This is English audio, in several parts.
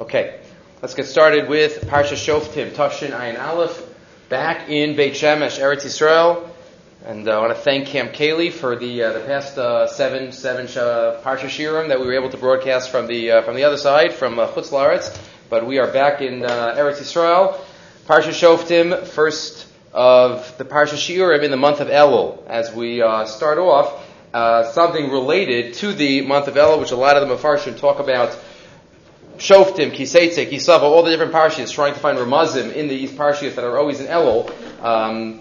Okay, let's get started with Parsha Shoftim, Tafshin Ayin Aleph, back in Beit Shemesh, Eretz Yisrael. And uh, I want to thank Camp Kaylee for the uh, the past uh, seven seven uh, Parsha Shirim that we were able to broadcast from the uh, from the other side from uh, Chutz Laaretz. But we are back in uh, Eretz Yisrael. Parsha Shoftim, first of the Parsha Shiurim in the month of Elul. As we uh, start off, something related to the month of Elul, which a lot of the Mefarshim talk about. Shoftim, Kiseitze, Kisava, all the different parshas, trying to find Ramazim in these parshas that are always in Elul, um,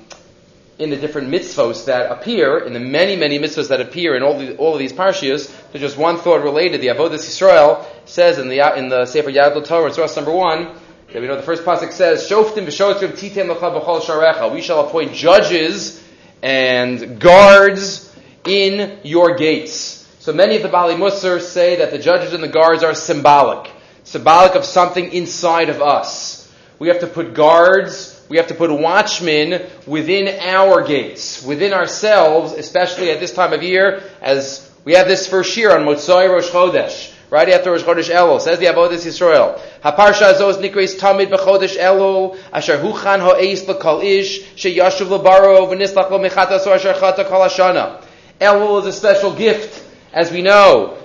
in the different mitzvos that appear, in the many, many mitzvos that appear in all, the, all of these parshas. There's just one thought related. The Avodah Yisrael says in the in the Sefer Yad Torah, source number one, that we know the first pasuk says, "Shoftim v'shotrim titem b'chol sharecha." We shall appoint judges and guards in your gates. So many of the Bali Musar say that the judges and the guards are symbolic, symbolic of something inside of us. We have to put guards, we have to put watchmen within our gates, within ourselves, especially at this time of year, as we have this first year on Motzai Rosh Chodesh right after Rosh Chodesh Elul. Says the Avodas Yisrael. Haparsha azos nikres tamid b'chodesh Elul asher huchan ha'eis l'kol ish sheyashuv l'baro v'nislach lo or asher chata kol hashana. Elul is a special gift, as we know.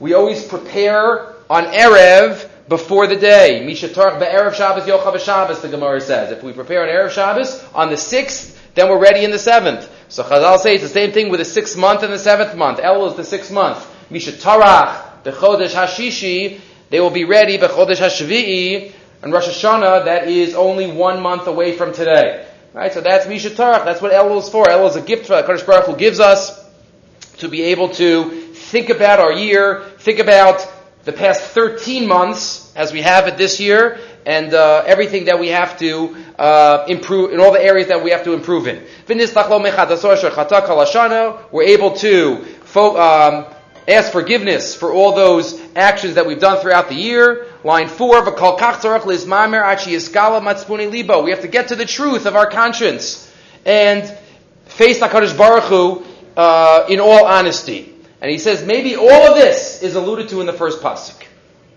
We always prepare on Erev before the day. Mishatarch be'erev Shabbos yochav Shabbos, the Gemara says. If we prepare on Erev Shabbos on the sixth, then we're ready in the seventh. So Chazal say it's the same thing with the sixth month and the seventh month. Elul is the sixth month. Mishatarach bechodesh hashishi, they will be ready bechodesh hashvi'i, and Rosh Hashanah, that is only one month away from today. Right, so that's Misha Tarach. That's what Elul is for. Elul is a gift that Kadosh Baruch Hu gives us to be able to think about our year, think about the past 13 months as we have it this year, and uh, everything that we have to uh, improve in all the areas that we have to improve in. We're able to fo- um, ask forgiveness for all those actions that we've done throughout the year. Line four, We have to get to the truth of our conscience and face HaKadosh Baruch Hu uh, in all honesty. And he says maybe all of this is alluded to in the first pasuk.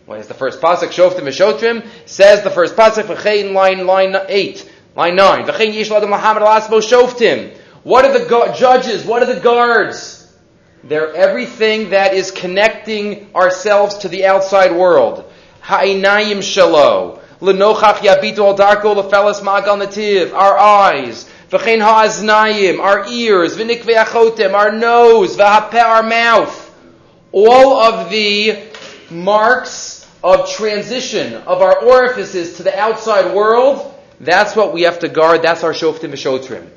What is the first pasuk? Shoftim v'shotrim says the first pasuk v'chein line line eight, line nine. V'chein yish l'adam Muhammad alasbo shoftim. What are the gu- judges? What are the guards? They're everything that is connecting ourselves to the outside world. Ha'inayim shalo. Lenochach yabitu al darko lefelas magal nativ. Our eyes. V'chein ha'aznayim. Our ears. V'nikve achotem. Our nose. V'hapeh. Our mouth. All of the marks of transition of our orifices to the outside world, that's what we have to guard. That's our shoftim v'shotrim.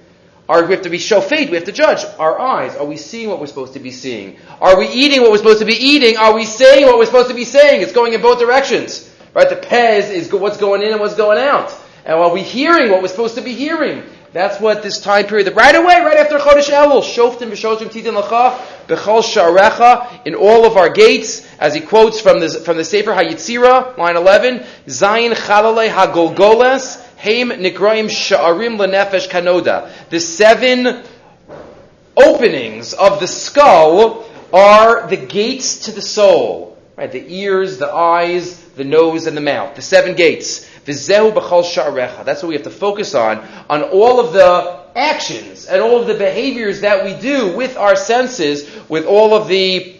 Are, we have to be shofet, we have to judge. Our eyes, are we seeing what we're supposed to be seeing? Are we eating what we're supposed to be eating? Are we saying what we're supposed to be saying? It's going in both directions. Right? The pez is what's going in and what's going out. And are we hearing what we're supposed to be hearing? That's what this time period, right away, right after Chodesh Elul, shoftim v'shotrim titin lacha, b'chol sharecha, in all of our gates, as he quotes from the, from the Sefer HaYitzira, line 11, Zayin chalalei hagolgoles, Haim Nikraim Sha'arim Lenefesh Kanoda. The seven openings of the skull are the gates to the soul. Right? The ears, the eyes, the nose, and the mouth. The seven gates. B'chal Sha'arecha. That's what we have to focus on. On all of the actions and all of the behaviors that we do with our senses, with all of the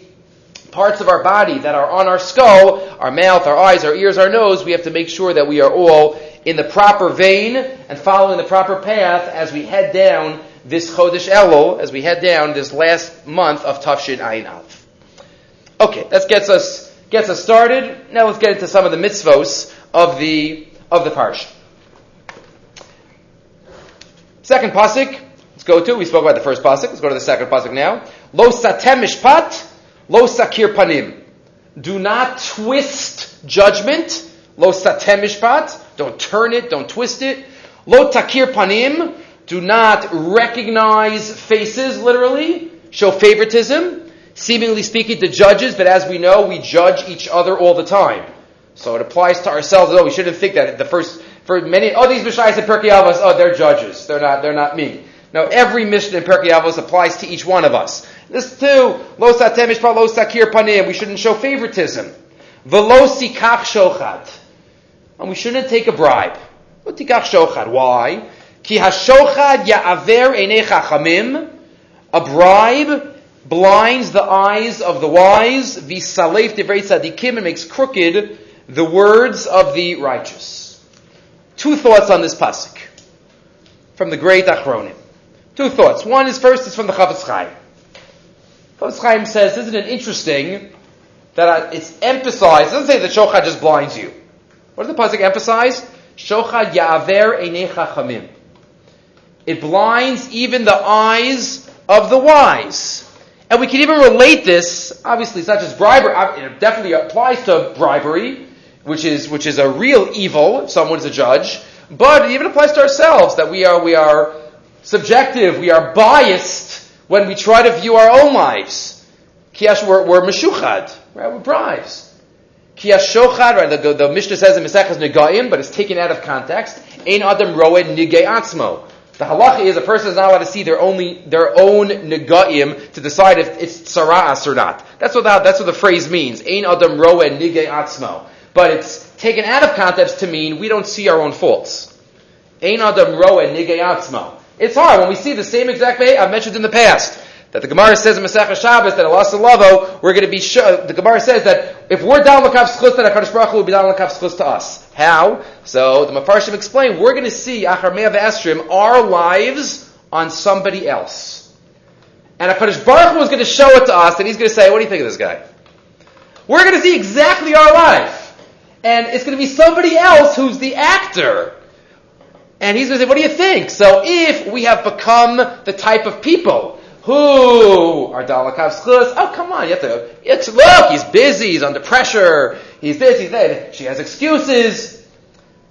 parts of our body that are on our skull, our mouth, our eyes, our ears, our nose, we have to make sure that we are all in the proper vein and following the proper path as we head down this Chodesh Elul, as we head down this last month of Tafshin Ayin Aleph. Okay, that gets us gets us started. Now let's get into some of the mitzvos of the of the parsha. Second pasuk. Let's go to. We spoke about the first pasuk. Let's go to the second pasuk now. Lo satem mishpat, lo sakir panim. Do not twist judgment. Lo satem mishpat. Don't turn it. Don't twist it. Lo takir panim. Do not recognize faces, literally. Show favoritism. Seemingly speaking to judges, but as we know, we judge each other all the time. So it applies to ourselves. Oh, we shouldn't think that the first, for many, oh, these Mishayis and Pirkei Avos, oh, they're judges. They're not, they're not me. Now, every mission in Pirkei Avos applies to each one of us. This too, lo satem mishpat, lo sakir panim. We shouldn't show favoritism. Velosi kach shochad. And we shouldn't take a bribe. Why? Ki hashochad ya'aver einei chachamim. A bribe blinds the eyes of the wise. V'salef divrei tzadikim and makes crooked the words of the righteous. Two thoughts on this pasuk from the great Achronim. Two thoughts. One is first is from the Chafetz Chaim. Chafetz Chaim says, isn't it interesting that it's emphasized, it doesn't say that Shochad just blinds you. What does the Pasuk emphasize? Shochad Ya'aver Einei Chachamim. It blinds even the eyes of the wise. And we can even relate this, obviously it's not just bribery, it definitely applies to bribery, which is, which is a real evil someone's a judge, but it even applies to ourselves, that we are, we are subjective, we are biased when we try to view our own lives. Kiyash, we're, we're meshuchad, right? We're bribes. Kiyash shochad, right? The, the Mishnah says in Mesechus Negaim, but it's taken out of context. Ein adam roed nigei atzmo. The halacha is a person is not allowed to see their only their own negaim to decide if it's tsaras or not. That's what that, that's what the phrase means. Ein adam roed nigei atzmo. But it's taken out of context to mean we don't see our own faults. Ein adam roed nigei atzmo. It's hard when we see the same exact way I've mentioned in the past. That the Gemara says in Masech Shabbos that Allah Lavo, we're going to be sure, the Gemara says that if we're down Lakav Schus, then HaKadosh Baruch Hu will be down Lakav Schus to us. How? So the Mefarshim explain, we're going to see Achar Me'av Estrim, our lives on somebody else. And HaKadosh Baruch Hu is going to show it to us, and he's going to say, what do you think of this guy? We're going to see exactly our life. And it's going to be somebody else who's the actor. And he's going to say, what do you think? So if we have become the type of people who are dalakav schus, oh come on, you have to, look, he's busy, he's under pressure, he's this, he's that, she has excuses.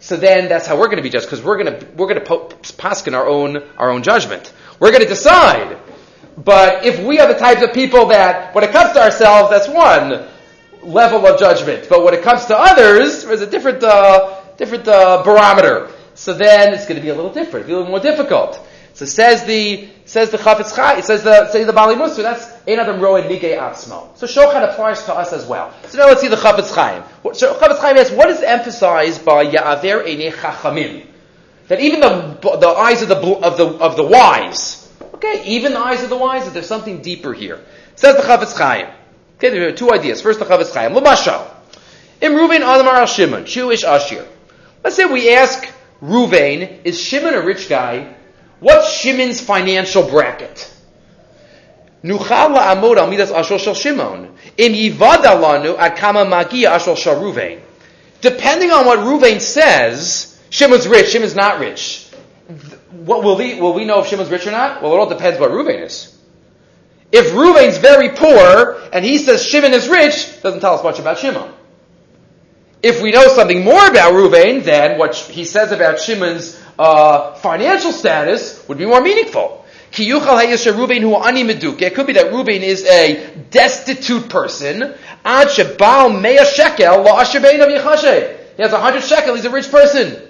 So then that's how we're going to be judged, because we're going to, we're going to po- paskin our own, our own judgment. We're going to decide. But if we are the types of people that, when it comes to ourselves, that's one level of judgment. But when it comes to others, there's a different, uh, different uh, barometer. So then it's going to be a little different, a little more difficult. So says the says the Chafetz Chai, it says the say the Bali Musu. That's ein adam roed nigei atzmo. So shochat applies to us as well. So now let's see the Chafetz Chaim. So Chafetz Chaim asks, what is emphasized by Ya'aver Einei Chachamim? That even the the eyes of the of the of the wise, okay, even the eyes of the wise, that there's something deeper here. Says the Chafetz Chaim. Okay, there are two ideas. First, the Chafetz Chaim. L'mashal. Im Reuven Adamar al Shimon, Jewish Ashir. Let's say we ask Ruvain, is Shimon a rich guy? What's Shimon's financial bracket? Nuchal la'amod al midas ashol Shimon. Im yivada lanu ad kama magia ashol shel Ruvain. Depending on what Ruvain says, Shimon's rich, Shimon's not rich. What will we, will we know if Shimon's rich or not? Well, it all depends what Ruvain is. If Ruvain's very poor and he says Shimon is rich, doesn't tell us much about Shimon. If we know something more about Ruvain, then what he says about Shimon's uh, financial status would be more meaningful. It could be that Ruvain is a destitute person. He has a hundred shekel, he's a rich person.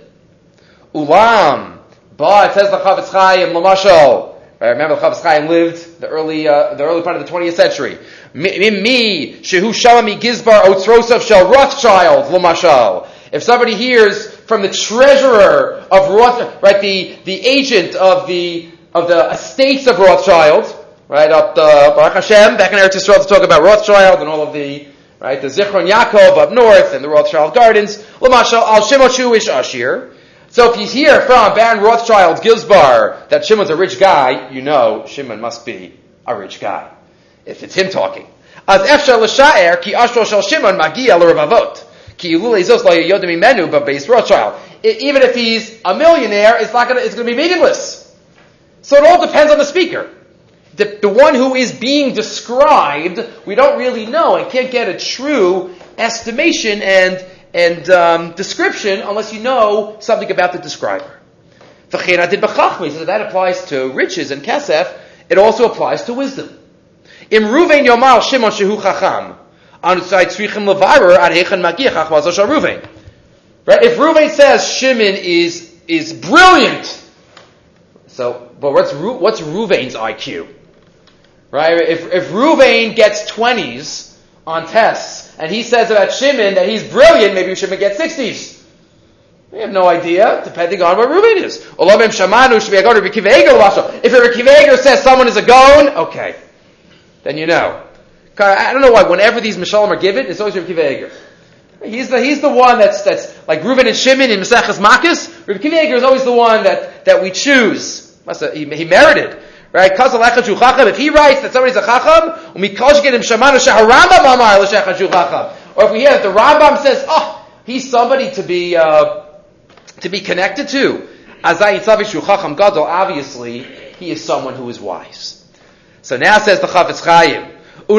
Ulam. But, says the Chafetz Chaim, Lamashal. Right, remember the Chafetz Chaim lived the early, uh, the early part of the 20th century. Me, shehu shalami gizbar otzrosav shel Rothschild, lamashal. If somebody hears from the treasurer of Roth, right, the, the agent of the, of the estates of Rothschild, right, up the Baruch Hashem, back in Eretz Yisrael to talk about Rothschild and all of the, right, the Zichron Yaakov up north and the Rothschild Gardens, lamashal al shemot ish ashir. So if you hear from Baron Rothschild Gilsbar that Shimon's a rich guy, you know Shimon must be a rich guy if it's him talking. As efshar l'sha'er ki ashro shel Shimon magia l'revavot. Ki yulule zos lo yodim imenu b'beis Rothschild. Even if he's a millionaire, it's not gonna, it's gonna be meaningless. So it all depends on the speaker. The, the one who is being described, we don't really know and can't get a true estimation and, and um, description unless you know something about the describer. So that applies to riches and kesef. It also applies to wisdom. Im Ruvain Shimon Shehu Chacham. On side Tzrichim Levarer Ad Shal Ruvain. Right? If Ruvain says Shimon is is brilliant, so but what's what's Ruvain's IQ? Right? If if Ruvain gets twenties on tests and he says about Shimon that he's brilliant, maybe Shimon gets 60s. We have no idea, depending on what Reuben is. If Rabbi Kiva says someone is a gon, okay, then you know. I don't know why. Whenever these mishalim are given, it's always Kiva He's the he's the one that's that's like Reuben and Shimon in Maseches Makis. Kiva is always the one that, that we choose. He, he merited. Right? If he writes that somebody's a chacham, or if we hear that the Rambam says, oh, he's somebody to be uh, to be connected to, obviously he is someone who is wise. So now says the Chafetz Chaim, go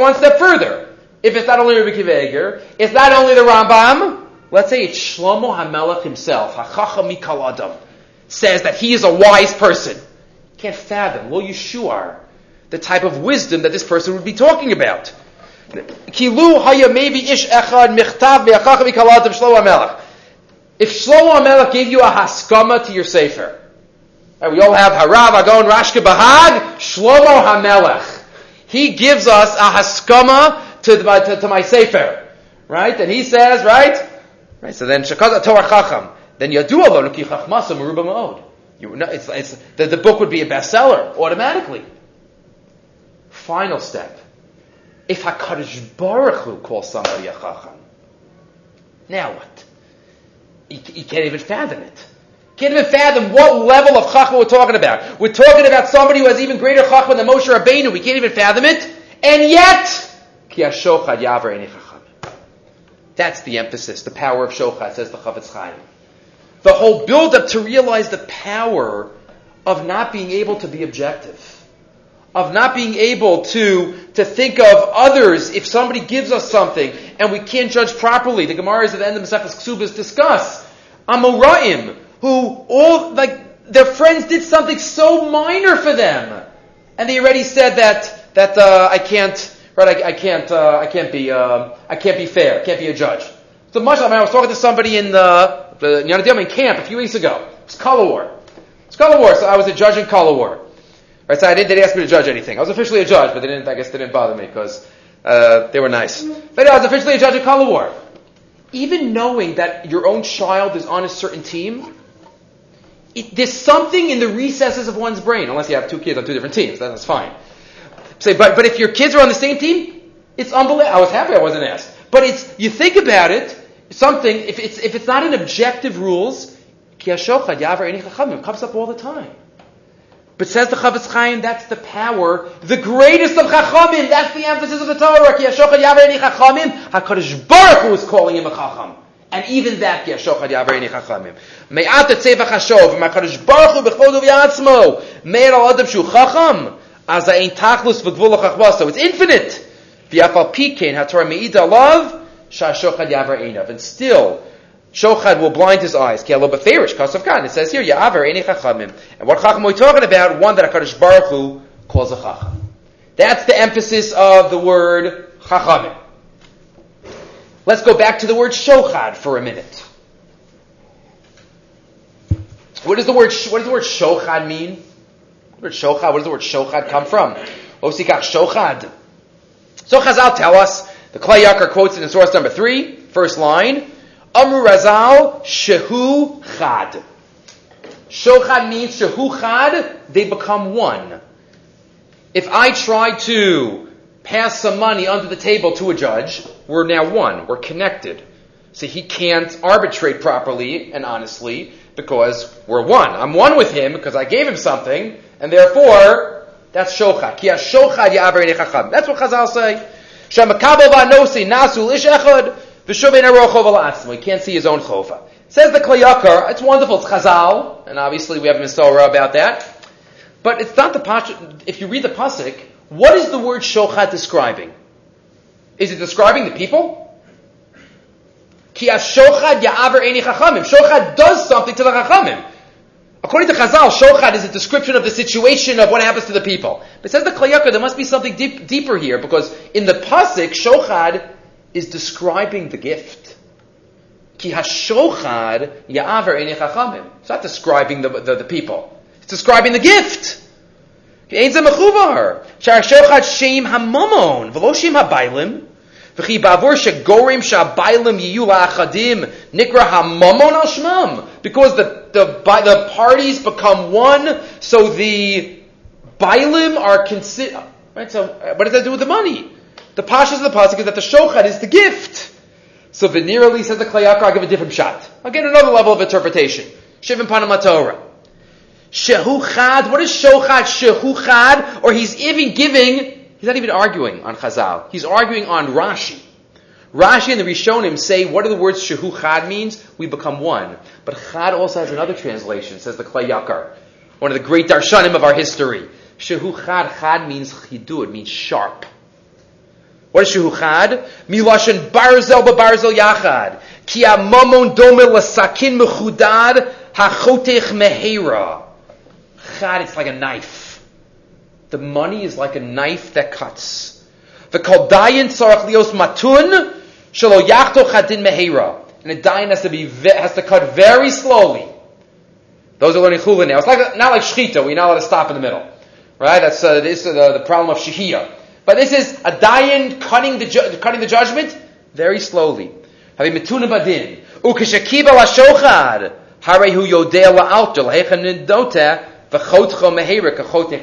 one step further. If it's not only Rabbi Kiva it's not only the Rambam, let's say it's Shlomo HaMelech himself, HaChacham Mikal Adam, says that he is a wise person can't fathom, lo Yeshua, the type of wisdom that this person would be talking about. If Shlomo HaMelech gave you a haskama to your sefer, and we all have Harav, Agon, Rashka, Bahag, Shlomo HaMelech. He gives us a haskama to, my, to, to my sefer. Right? And he says, right? Right, so then, Shekaz Torah Chacham. Then Yadu Nuki Chachmasa, Meruba Ma'od. You, no, it's, it's, the, the book would be a bestseller automatically. Final step. If HaKadosh Baruch Hu calls somebody a Chacham, now what? You, can't even fathom it. Can't even fathom what level of Chacham we're talking about. We're talking about somebody who has even greater Chacham than Moshe Rabbeinu. We can't even fathom it. And yet, that's the emphasis, the power of Shochad, says the Chafetz Chaim the whole buildup to realize the power of not being able to be objective. Of not being able to, to think of others if somebody gives us something and we can't judge properly. The Gemaras at the end of Masechus Ksubas discuss Amoraim, who all, like, their friends did something so minor for them. And they already said that, that, uh, I can't, right, I, I can't, uh, I can't be, uh, I can't be fair, can't be a judge. So much, I, was talking to somebody in the, the in camp a few weeks ago. It was color war. It's color war, so I was a judge in color war. Right, so I didn't, they didn't ask me to judge anything. I was officially a judge, but they didn't, I guess they didn't bother me because uh, they were nice. But I was officially a judge in color war. Even knowing that your own child is on a certain team, it, there's something in the recesses of one's brain, unless you have two kids on two different teams, that's fine. Say, but, but if your kids are on the same team, it's unbelievable. I was happy I wasn't asked. But it's, you think about it, something, if it's, if it's not an objective rules, comes up all the time. But says the Chafetz Chaim, that's the power, the greatest of Chachamim. That's the emphasis of the Torah. Ki Yashochad Yavar Eni Chachamim. Hakadosh Baruch Hu is calling him a Chacham, and even that Ki Yashochad Yavar Eni Chachamim. Me'at Tzeva Chashov. Hakadosh Baruch Hu b'chvodu v'yatzmo. Me'er al Adam Shu Chacham. Az ein Tachlus v'gvul Chachva. So it's infinite. V'yafal Pikein HaTorah Me'ida Love. And still, Shochad will blind his eyes. Ki alo beferish, of God. It says here, Yavar Einei Chachamim. And what Chacham are we talking about? One that HaKadosh Baruch Hu calls a Chacham. That's the emphasis of the word Chachamim. Let's go back to the word Shochad for a minute. What does the word, what does the word Shochad mean? What does Shochad, what does the word Shochad come from? Osikach Shochad. So Chazal tell us the Kli Yakar quotes it in source number three, first line. Amru Razal Shehu Chad. Shochad means Shehu Chad, they become one. If I try to pass some money under the table to a judge, we're now one. We're connected. So he can't arbitrate properly and honestly because we're one. I'm one with him because I gave him something, and therefore, that's shochad. That's what Chazal say. Shemakabel nasul ish echad al He can't see his own chova. Says the Kli Yakar, it's wonderful, it's chazal, and obviously we have a Misorah about that. But it's not the pasuk. If you read the pasuk, what is the word shochat describing? Is it describing the people? Ki ya'aver eni chachamim. Shochad does something to the chachamim. According to Chazal, Shochad is a description of the situation of what happens to the people. But says the Kli Yakar, there must be something deep, deeper here, because in the Pasik, Shochad is describing the gift. Ki hashochad ya'aver chachamim. It's not describing the, the, the, people. It's describing the gift. Ein zemechuvar. Shar shochad shem hamamon. V'lo shem habaylim. Because the, the, the parties become one, so the bailim are considered, right, so uh, what does that do with the money? The pashas of the pasuk is that the shochad is the gift. So venerally says the Kli Yakar, I'll give a different shot. I'll get another level of interpretation. Shivim Panama Torah. Shehu Chad, what is Shochad? Shehu Chad, or he's even giving He's not even arguing on Chazal. He's arguing on Rashi. Rashi and the Rishonim say, what do the words Shehu Chad means? We become one. But Chad also has another translation, says the Klei Yakar, one of the great darshanim of our history. Shehu Chad, Chad means chidu, it means sharp. What is Shehu Chad? Milashan barzel barzel yachad. Ki amamon dome lasakin mechudad hachotech mehera. Chad, it's like a knife. The money is like a knife that cuts. The kaldayin tzarach lios matun shelo yachto chadin mehera. And a dayan has to be has to cut very slowly. Those are learning chulin now. It's like not like shchita. We're not allowed to stop in the middle, right? That's uh, this uh, the, the problem of shihiyah. But this is a dayan cutting the ju- cutting the judgment very slowly. Having metuna badin ukeshakiba lashochad harehu yodea la'alter lahechan nidoteh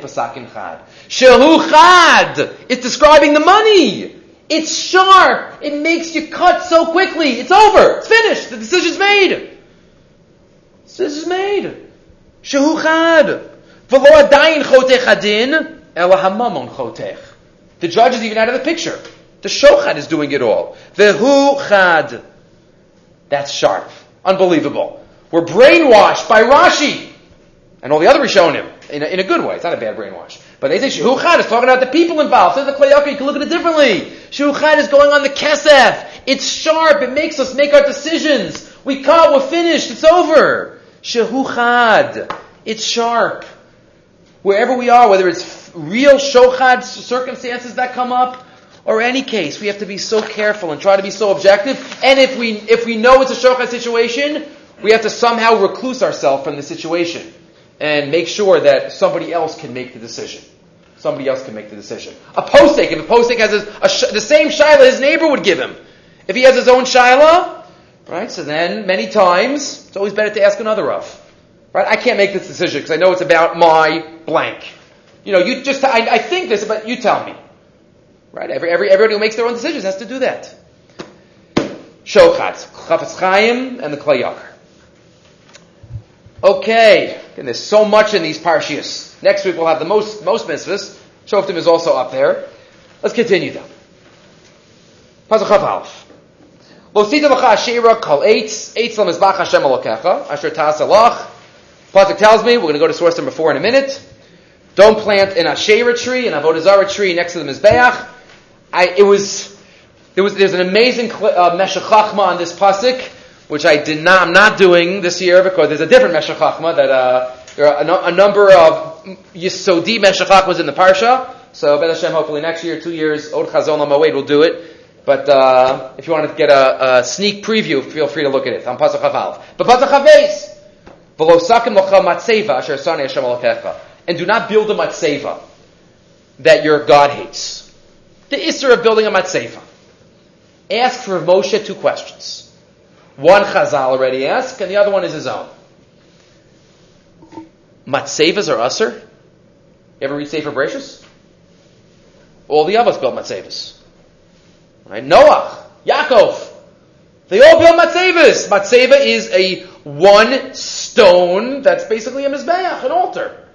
Shehu chad. It's describing the money. It's sharp. It makes you cut so quickly. It's over. It's finished. The decision's made. The decision's made. Shehu chad. V'lo adayin chotech adin, ela hamamon chotech. The judge is even out of the picture. The shochad is doing it all. Vehu chad. That's sharp. Unbelievable. We're brainwashed by Rashi and all the other Rishonim in a, in a good way. It's not a bad brainwash. But they say Shehuchad is talking about the people involved. Says the Klayaka, you can look at it differently. Shehuchad is going on the Kesef. It's sharp. It makes us make our decisions. We cut. We're finished. It's over. Shehuchad. It's sharp. Wherever we are, whether it's real Shochad circumstances that come up, or any case, we have to be so careful and try to be so objective. And if we if we know it's a Shochad situation, we have to somehow recluse ourselves from the situation and make sure that somebody else can make the decision. Somebody else can make the decision. A postek, if a postek has a, the same shiloh his neighbor would give him, if he has his own shiloh, right? So then, many times, it's always better to ask another Rav. Right? I can't make this decision because I know it's about my blank. You know, you just, I, I think this, but you tell me. Right? Every, every, everybody who makes their own decisions has to do that. Shochat, Chafetz Chaim, and the Kli Yakar. Okay, and there's so much in these parshias. Next week we'll have the most most mitzvahs. Shoftim is also up there. Let's continue though. Pasuk Aleph. Lo sita l'cha ashira kol eitz, eitz l'mizbach Hashem alokecha, asher ta'as alach. Pasuk tells me, we're going to go to source number four in a minute. Don't plant an Asherah tree, an Avodah tree next to the Mizbeach. I, it was, there was, there's an amazing uh, on this pasuk which I did not, I'm not doing this year because there's a different Meshech Chachma that uh, there are a, no, a, number of Yisodi Meshech Chachmas in the Parsha. So, Ben Hashem, hopefully next year, two years, Od Chazon Mawed will do it. But uh, if you want to get a, a, sneak preview, feel free to look at it on Pasach Chaval. But Pasach Chaves, V'lo locha asher Hashem. And do not build a matzeva that your God hates. The Isser of building a matzeva. Ask for Moshe two questions. One Chazal already asked, and the other one is his own. Matsevas are usher? You ever read Sefer Bereshis? All the others built matzevas. Right? Noah, Yaakov, they all built matzevas. Matzeva is a one stone that's basically a mizbeach, an altar.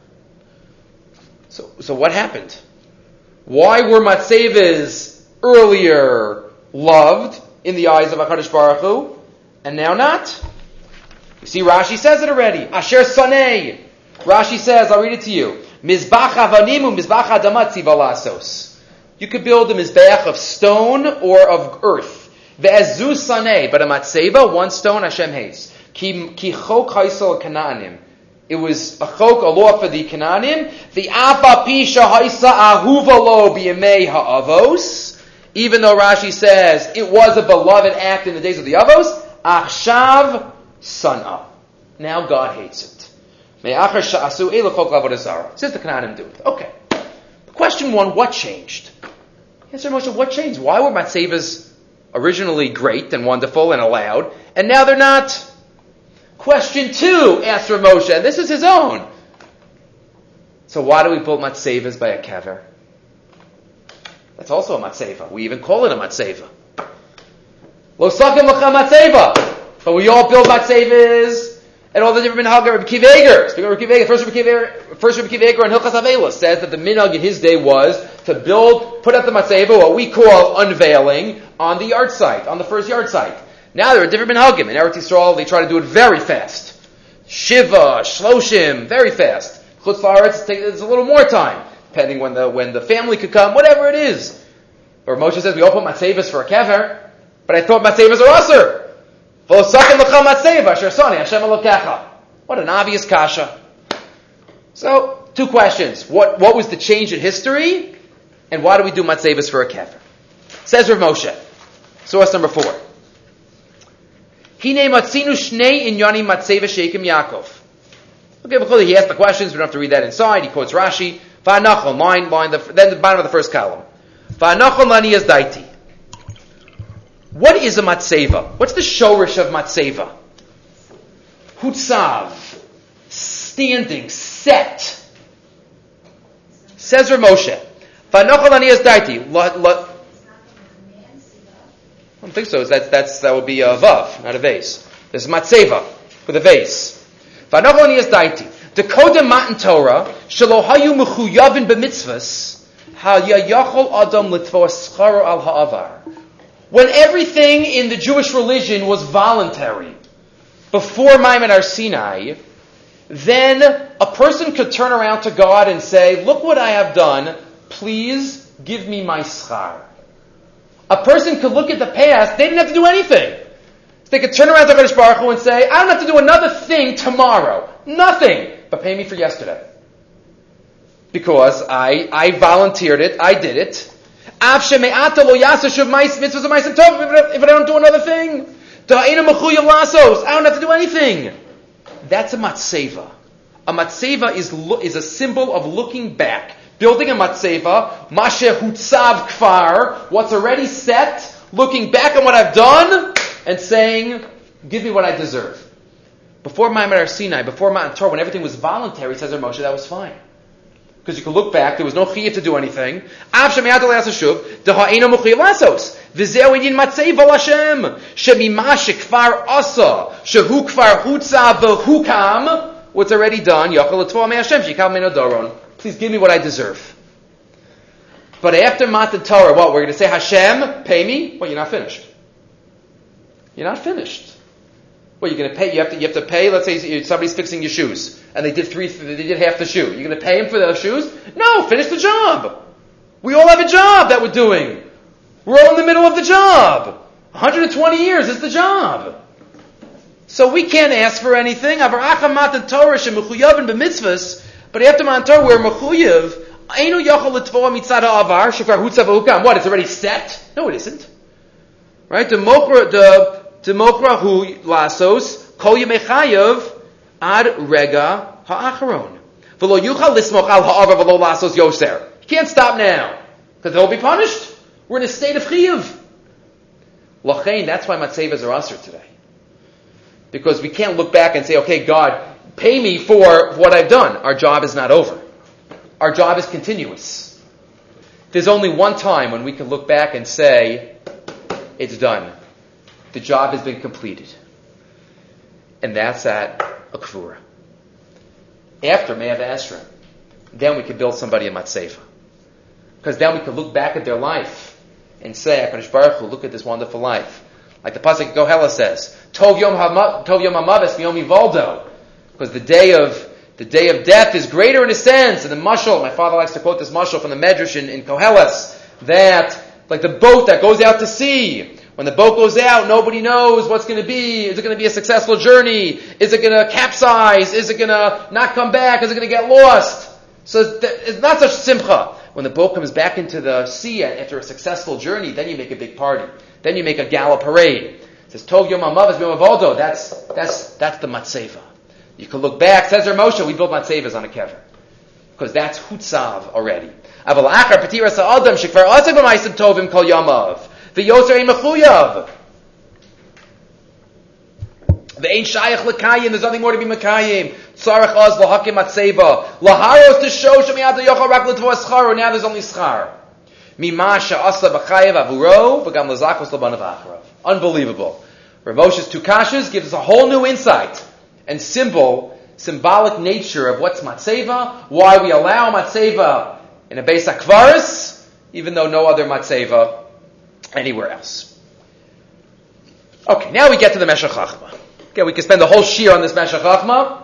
So, so what happened? Why were matzevas earlier loved in the eyes of Hakadosh Baruch Hu, and now not. You see, Rashi says it already. Asher Sanei. Rashi says, I'll read it to you. Mizbach avanimu mizbach adamat valasos. You could build a mizbeach of stone or of earth. Ve'ezu sanei, but a matzeva, one stone Hashem hates. Ki, chok. It was a chok, a law for the Canaanim. The apa pisha haisa ahuvalo biyemei ha'avos. Even though Rashi says it was a beloved act in the days of the Avos, Achshav sana. Now God hates it. Says the Canaanim do it. Okay. Question one, what changed? Answer Moshe, what changed? Why were matzevas originally great and wonderful and allowed, and now they're not? Question two, asked Moshe, and this is his own. So why do we build matzevas by a kever? That's also a matzeva. We even call it a matzeva. Lo sakim matzeva. But we all build matzevas and all the different minhag. Rabbi Akiva Eiger, speaking of Rabbi Akiva first Rabbi Akiva Eiger, first Eiger on Hilchas Avela says that the minhag in his day was to build, put up the matzeva, what we call unveiling, on the yard site, on the first yard site. Now there are different minhagim. In Eretz Yisrael, they try to do it very fast. Shiva, Shloshim, very fast. Chutz La'aretz, it's a little more time, depending when the, when the family could come, whatever it is. Or Moshe says we all put matzevas for a kever, but I thought matzevas are usher. What an obvious kasha. So, two questions. What, what was the change in history? And why do we do matzevas for a kefer? Says Rav Moshe. Source number four. Hine matzinu shnei inyani matzeva shekim Yaakov. Okay, because he asked the questions, we don't have to read that inside. He quotes Rashi. Va'anachol, line, line, the, then the bottom of the first column. Va'anachol lani daiti. What is a matzeva? What's the shorish of matzeva? Hutsav. Standing, set. Says aniyas daiti. I don't think so. That's, that's, that would be a vav, not a vase. There's matzeva with a vase. Vanochal aniyas daiti. Dekoda matan Torah, shelo hayu mechuyavin b'mitzvahs, ha yayachol adam litvo scharo al ha'avar when everything in the Jewish religion was voluntary, before Maimon Har Sinai, then a person could turn around to God and say, Look what I have done, please give me my schar. A person could look at the past, they didn't have to do anything. They could turn around to Kadosh Baruch Hu and say, I don't have to do another thing tomorrow. Nothing. But pay me for yesterday. Because I, I volunteered it, I did it, if I don't do another thing. I don't have to do anything. That's a matzeva. A matzeva is, is a symbol of looking back. Building a matzeva, mashe hutzav kfar, what's already set, looking back on what I've done, and saying, give me what I deserve. Before Maimon Har Sinai, before Mount Torah, when everything was voluntary, says Moshe, that was fine because you can look back, there was no chiyah to do anything. Av shemiyat shuv, deha'ena muchiyah lasos. V'zeu inyin matzei vol Hashem. Asa, shehu kfar hutza v'hukam, what's already done, yachal l'tvo me Hashem, shikam min Please give me what I deserve. But after Matan Torah, what, we're going to say, Hashem, pay me? Well, you're not finished. You're not finished. Well, you're going to pay. You have to. You have to pay. Let's say somebody's fixing your shoes, and they did three. They did half the shoe. You're going to pay him for those shoes? No. Finish the job. We all have a job that we're doing. We're all in the middle of the job. 120 years is the job. So we can't ask for anything. But after Matan Torah, we're mechuyev. What? It's already set? No, it isn't. Right? The the Demochrahu lasos kol yemechayev ad rega ha'acharon. V'lo yuchal lismoch al ha'avar v'lo lasos yoser. You can't stop now because they'll be punished. We're in a state of chiyuv. Lachain, that's why matzevas are usher today. Because we can't look back and say, okay, God, pay me for what I've done. Our job is not over. Our job is continuous. There's only one time when we can look back and say, it's done. The job has been completed. And that's at a kvura. After Me'av Esra, then we could build somebody a matzeva. Because then we could look back at their life and say, HaKadosh Baruch Hu, look at this wonderful life. Like the Pasuk Gohela says, Tov Yom Hamaves Miyomi Voldo. Because the day of the day of death is greater in a sense. And the mushal, my father likes to quote this mushal from the Medrash in, in Koheles, that like the boat that goes out to sea, when the boat goes out, nobody knows what's going to be. Is it going to be a successful journey? Is it going to capsize? Is it going to not come back? Is it going to get lost? So it's not such simcha. When the boat comes back into the sea after a successful journey, then you make a big party. Then you make a gala parade. It says, Tov Yom HaMavas Yom That's, that's, that's the matzeva. You can look back, says Moshe, we built matzevas on a kever. because that's hutzav already. Aval achar patiras ha'adam shekvar asav b'maisim tovim kol yamav. V'yoser ein mechuyav. The ain't shayach lekayim. There's nothing more to be mekayim. Tzarech oz lahakim atzeva. Laharos to show shemiyad yochel rak l'tvo scharo. Now there's only schar. Mimasha asa b'chayev avuro v'gam lezakos labanav acharav. Unbelievable. Ramosha's two kashas gives us a whole new insight and symbol, symbolic nature of what's matzeva, why we allow matzeva in a base akvaris, even though no other matzeva anywhere else. Okay, now we get to the Meshech Chachma. Okay, we can spend the whole shir on this Meshech Chachma.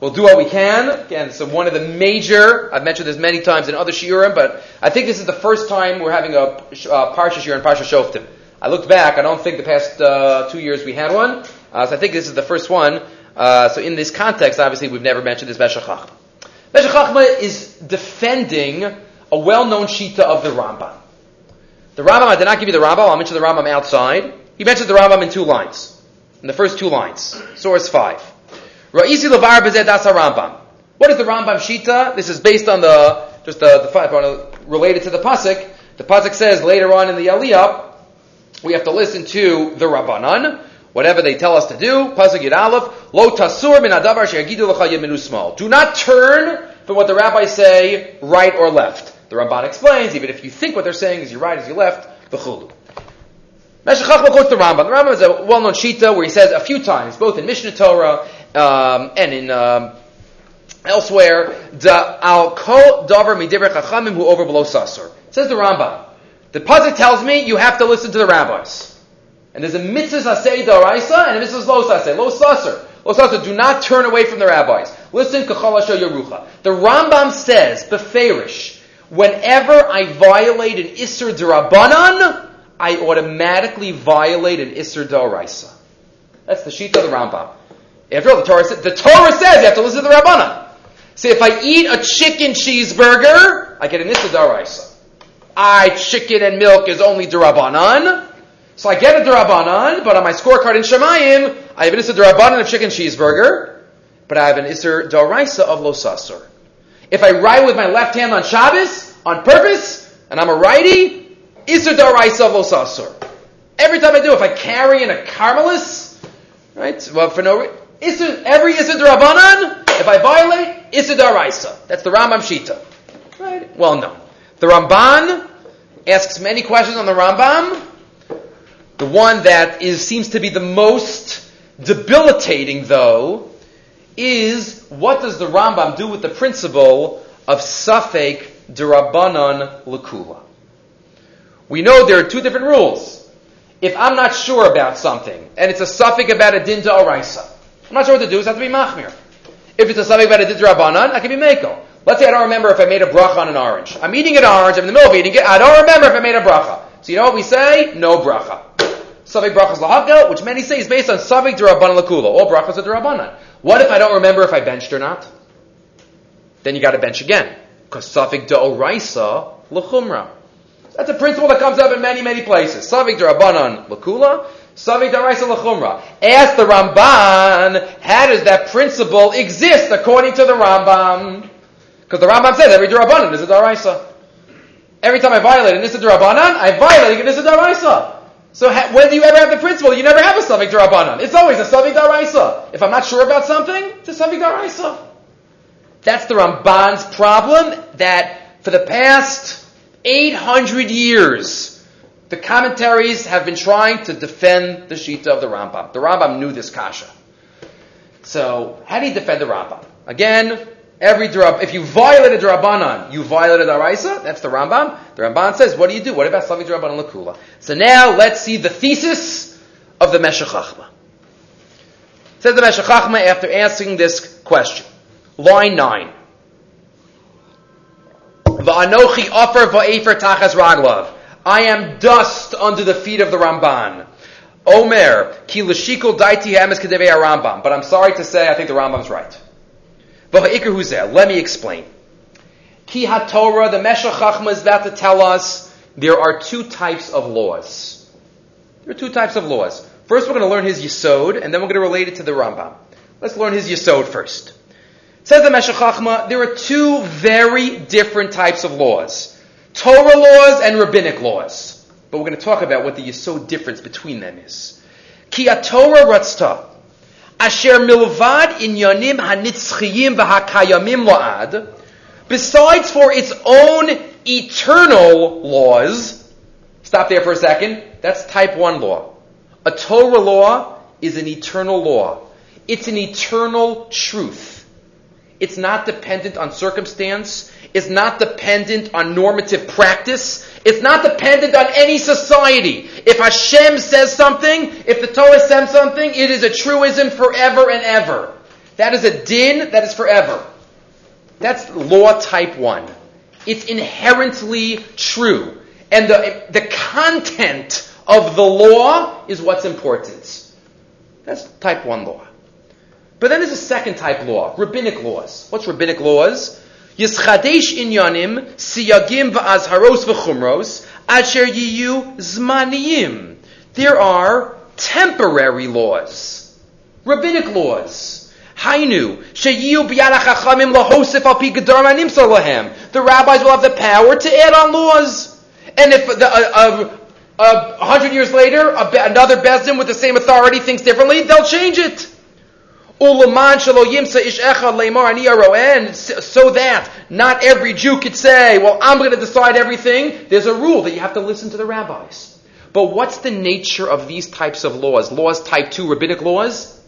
We'll do what we can. Again, so one of the major, I've mentioned this many times in other shiurim, but I think this is the first time we're having a uh, Parsha shir and Parsha Shoftim. I looked back. I don't think the past uh, two years we had one. Uh, so I think this is the first one. Uh, so in this context, obviously, we've never mentioned this Meshech Chachma. Chachma is defending a well-known shita of the Rambam. The Rambam, I did not give you the Rambam. I'll mention the Rambam outside. He mentions the Rambam in two lines. In the first two lines. Source 5. Ra'isi levar bezeh das Rambam. What is the Rambam shita? This is based on the, just the, the five, related to the Pasuk. The Pasuk says later on in the Aliyah, we have to listen to the Rabbanan, whatever they tell us to do. Pasuk Yud Aleph, Lo tasur min adavar sheyagidu lecha yeminu. Do not turn from what the rabbis say, right or left. The Ramban explains, even if you think what they're saying is your right, is your left, the v'chulu. Meshech Chachma quotes the Rambam. The Rambam is a well-known shita where he says a few times, both in Mishnah Torah um, and in um, elsewhere, da al kol davar midibra chachamim who over below sasur. Says the Rambam. The Pasuk tells me you have to listen to the rabbis. And there's a mitzvah sasei daraisa and a mitzvah lo sasei, lo saser. Lo saser, do not turn away from the rabbis. Listen, kachalasho yerucha. The Rambam says, beferish, whenever I violate an isser derabanan, I automatically violate an isser daraisa. That's the sheet of the Rambam. After all, the Torah, the Torah says you have to listen to the Rabbanan. See, if I eat a chicken cheeseburger, I get an isser daraisa. I chicken and milk is only derabanan. So I get a derabanan, but on my scorecard in Shemayim, I have an isser derabanan of chicken cheeseburger, but I have an isser daraisa of losasur. If I write with my left hand on Shabbos, on purpose, and I'm a righty, isser daraisa. Every time I do, if I carry in a carmelis, right, well, for no reason, every isser derabanan, if I violate, isser daraisa. That's the Rambam Shita. Right? Well, no. The Ramban asks many questions on the Rambam. The one that is seems to be the most debilitating, though, is what does the Rambam do with the principle of Safek Durabanan Lakula? We know there are two different rules. If I'm not sure about something, and it's a suffix about a din oraisa, I'm not sure what to do, so I have to be machmir. If it's a suffix about a din rabbanan, I can be mako. Let's say I don't remember if I made a bracha on an orange. I'm eating an orange, I'm in the middle of eating it, I don't remember if I made a bracha. So you know what we say? No bracha. Savik brachas lahakal, which many say is based on savik derabanan lakula. All brachas are derabanan. What if I don't remember if I benched or not? Then you got to bench again because savik deoraisa lachumra. That's a principle that comes up in many many places. Savik derabanan lakula. Savik deoraisa lachumra. Ask the Ramban, how does that principle exist according to the Rambam? Because the Rambam says every derabanan is a daraisa. Every time I violate an issa derabanan, I violate an issa daraisa. So ha- when do you ever have the principle? You never have a Savik Darabanan. It's always a Savik Daraisa. If I'm not sure about something, it's a Savik Daraisa. That's the Ramban's problem that for the past 800 years, the commentaries have been trying to defend the Shita of the Rambam. The Rambam knew this kasha. So, how do you defend the Rambam? Again, Every drab, if you violate a drabanan, you violated a raisa. That's the Rambam. The Ramban says, what do you do? What about slavik drabanan lakula? So now let's see the thesis of the Meshech Chachma. Says the Meshech Chachma after answering this question. Line nine. Va'anochi offer va'efer tachas raglav. I am dust under the feet of the Ramban. Omer, ki l'shikol daiti hamas kedevei Rambam. But I'm sorry to say, I think the Rambam's right. Let me explain. Ki HaTorah, the Meshech Chachma is about to tell us there are two types of laws. There are two types of laws. First, we're going to learn his Yisod, and then we're going to relate it to the Rambam. Let's learn his Yisod first. Says the Meshech Chochmah, there are two very different types of laws. Torah laws and rabbinic laws. But we're going to talk about what the yisod difference between them is. Ki Torah ratzta, asher milvad inyanim hanitzchiyim v'hakayamim la'ad, besides for its own eternal laws, stop there for a second, that's type 1 law. A Torah law is an eternal law. It's an eternal truth. It's not dependent on circumstance. It's not dependent on normative practice. It's not dependent on any society. If Hashem says something, if the Torah says something, it is a truism forever and ever. That is a din that is forever. That's law type one. It's inherently true. And the, the content of the law is what's important. That's type one law. But then there's a second type law, rabbinic laws. What's rabbinic laws? Yischadesh inyanim siyagim va'azharos v'chumros asher yiyu zmaniyim. There are temporary laws, rabbinic laws. Hainu sheyiyu b'yad lahosif al pi lahem. The rabbis will have the power to add on laws, and if the, uh, uh, a hundred years later, another bezdin with the same authority thinks differently, they'll change it. And so that not every Jew could say, well, I'm going to decide everything. There's a rule that you have to listen to the rabbis. But what's the nature of these types of laws? Laws type 2, rabbinic laws?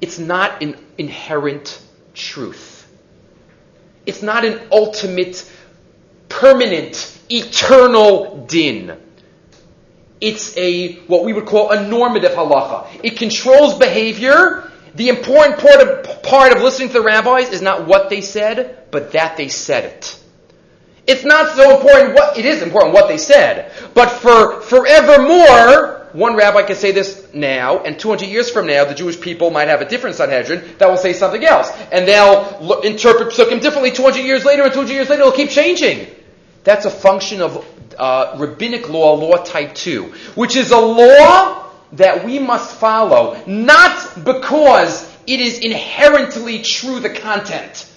It's not an inherent truth. It's not an ultimate, permanent, eternal din. It's a, what we would call a normative halacha. It controls behavior the important part of, part of listening to the rabbis is not what they said, but that they said it. It's not so important what, it is important what they said, but for forevermore, one rabbi can say this now, and 200 years from now, the Jewish people might have a different Sanhedrin that will say something else. And they'll interpret Psukim differently 200 years later, and 200 years later it'll keep changing. That's a function of uh, rabbinic law, law type 2, which is a law that we must follow, not because it is inherently true, the content,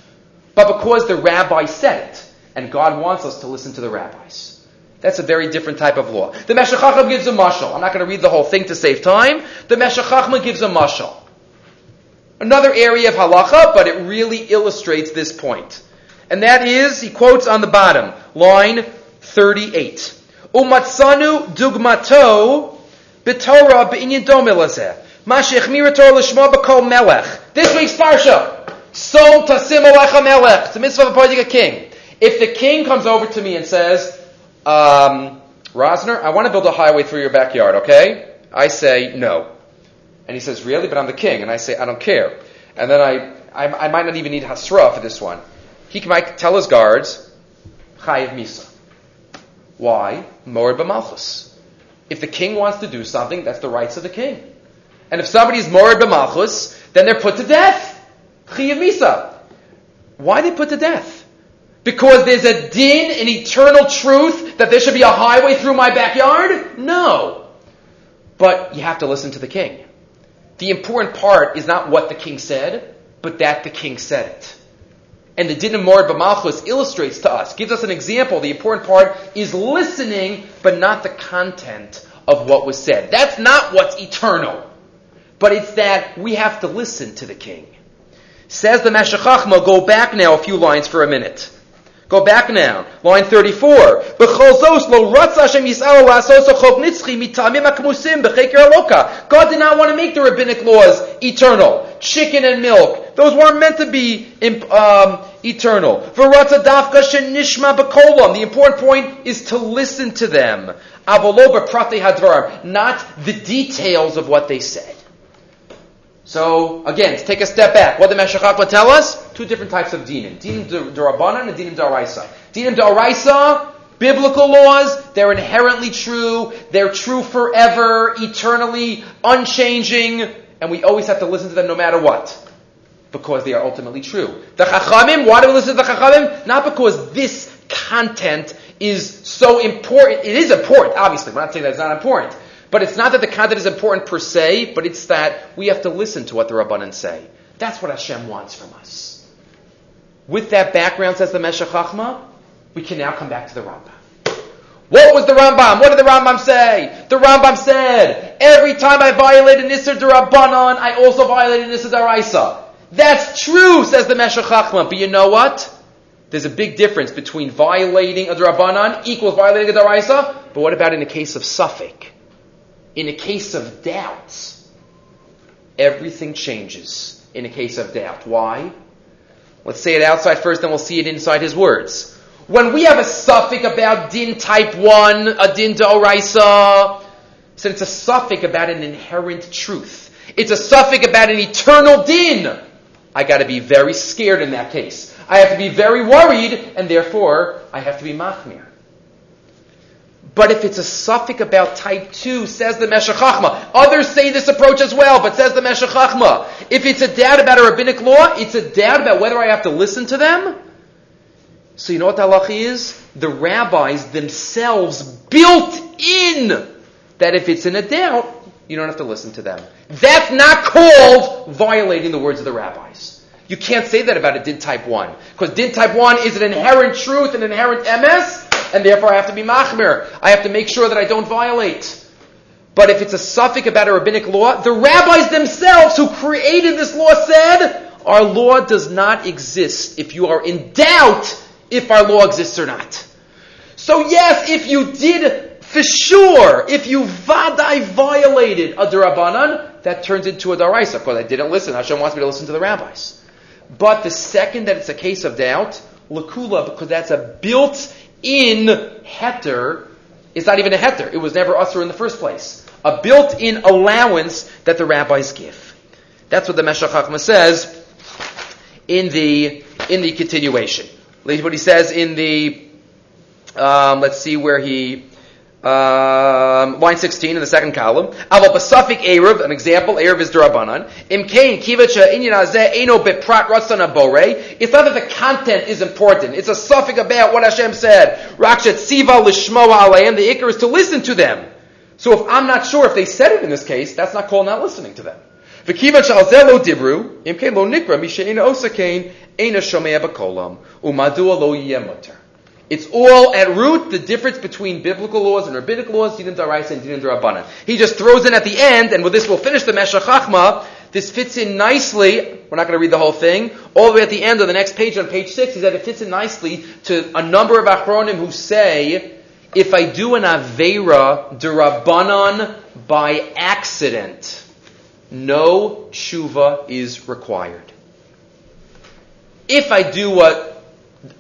but because the rabbi said it, and God wants us to listen to the rabbis. That's a very different type of law. The Meshech gives a mashal. I'm not going to read the whole thing to save time. The Meshech gives a mashal. Another area of halacha, but it really illustrates this point. And that is, he quotes on the bottom, line 38. Umatsanu dugmato b'Torah b'inyan domil hazeh. Mashich Torah l'shma b'kol melech. This week's parsha. Som tasim alecha melech. It's a mitzvah of a king. If the king comes over to me and says, um, Rosner, I want to build a highway through your backyard, okay? I say, no. And he says, really? But I'm the king. And I say, I don't care. And then I, I, I might not even need hasra for this one. He might tell his guards, chayiv misa. Why? Moed b'malchus. If the king wants to do something, that's the rights of the king. And if somebody's moed b'malchus, then they're put to death. Chiyav misa. Why are they put to death? Because there's a din, an eternal truth that there should be a highway through my backyard? No. But you have to listen to the king. The important part is not what the king said, but that the king said it. And the din of Moed b'malchus illustrates to us, gives us an example. The important part is listening, but not the content of what was said. That's not what's eternal. But it's that we have to listen to the king. Says the Meshech Chochmah, go back now a few lines for a minute. Go back now. Line 34. God did not want to make the rabbinic laws eternal. Chicken and milk. Those weren't meant to be um, eternal. The important point is to listen to them. Not the details of what they said. So, again, to take a step back, what did Chochmah tell us? Two different types of dinim. Dinim derabanan and dinim daraisa. Dinim daraisa, biblical laws, they're inherently true, they're true forever, eternally, unchanging, and we always have to listen to them no matter what. Because they are ultimately true. The Chachamim, why do we listen to the Chachamim? Not because this content is so important. It is important, obviously. We're not saying that it's not important. But it's not that the content is important per se, but it's that we have to listen to what the Rabbanan say. That's what Hashem wants from us. With that background, says the Meshech Chachma, we can now come back to the Rambam. What was the Rambam? What did the Rambam say? The Rambam said, every time I violate an Isser I also violate an Isser Daraisa. That's true, says the Meshech Chachma. But you know what? There's a big difference between violating a Durabanan equals violating a Daraisa. But what about in a case of safek? In a case of doubts, everything changes in a case of doubt. Why? Let's say it outside first, then we'll see it inside his words. When we have a safek about din type 1, a din d'oraisa, so it's a safek about an inherent truth. It's a safek about an eternal din. I gotta be very scared in that case. I have to be very worried, and therefore, I have to be machmir. But if it's a safek about type 2, says the Meshech Chachma, others say this approach as well, but says the Meshech Chachma, if it's a doubt about a rabbinic law, it's a doubt about whether I have to listen to them, so you know what the halacha is? The rabbis themselves built in that if it's in a doubt, you don't have to listen to them. That's not called violating the words of the rabbis. You can't say that about a din type 1. Because din type 1 is an inherent truth, an inherent MS, and therefore I have to be machmir. I have to make sure that I don't violate. But if it's a safek about a rabbinic law, the rabbis themselves who created this law said, our law does not exist if you are in doubt if our law exists or not. So yes, if you did for sure, if you vadai violated a derabanan, that turns into a daraisa. Of course, I didn't listen. Hashem wants me to listen to the rabbis. But the second that it's a case of doubt, lakula, because that's a built-in heter, it's not even a heter. It was never usher in the first place. A built-in allowance that the rabbis give. That's what the Meshech Chachma says in the in the continuation. What he says in the, um, let's see where he, um, line 16 in the second column. Aval basafik Erev, an example, Erev is Durabanan. Imkain kivacha inyan eno beprat ratzana bore. It's not that the content is important. It's a safek about what Hashem said. Rakshat siva lishmoa aleim. The ikr is to listen to them. So if I'm not sure if they said it in this case, that's not called not listening to them. V'kiva shalzelo dibru, imkein lo nikra, mishe'ena osakain, ena shomea b'kolam, umadua lo yemuter. It's all at root the difference between biblical laws and rabbinic laws, din daraisa and din darabanan. He just throws in at the end, and with this we'll finish the Meshech Chachma. This fits in nicely. We're not going to read the whole thing. All the way at the end of the next page, on page six, is that it fits in nicely to a number of achronim who say, if I do an avera derabanan by accident, no tshuva is required. If I do a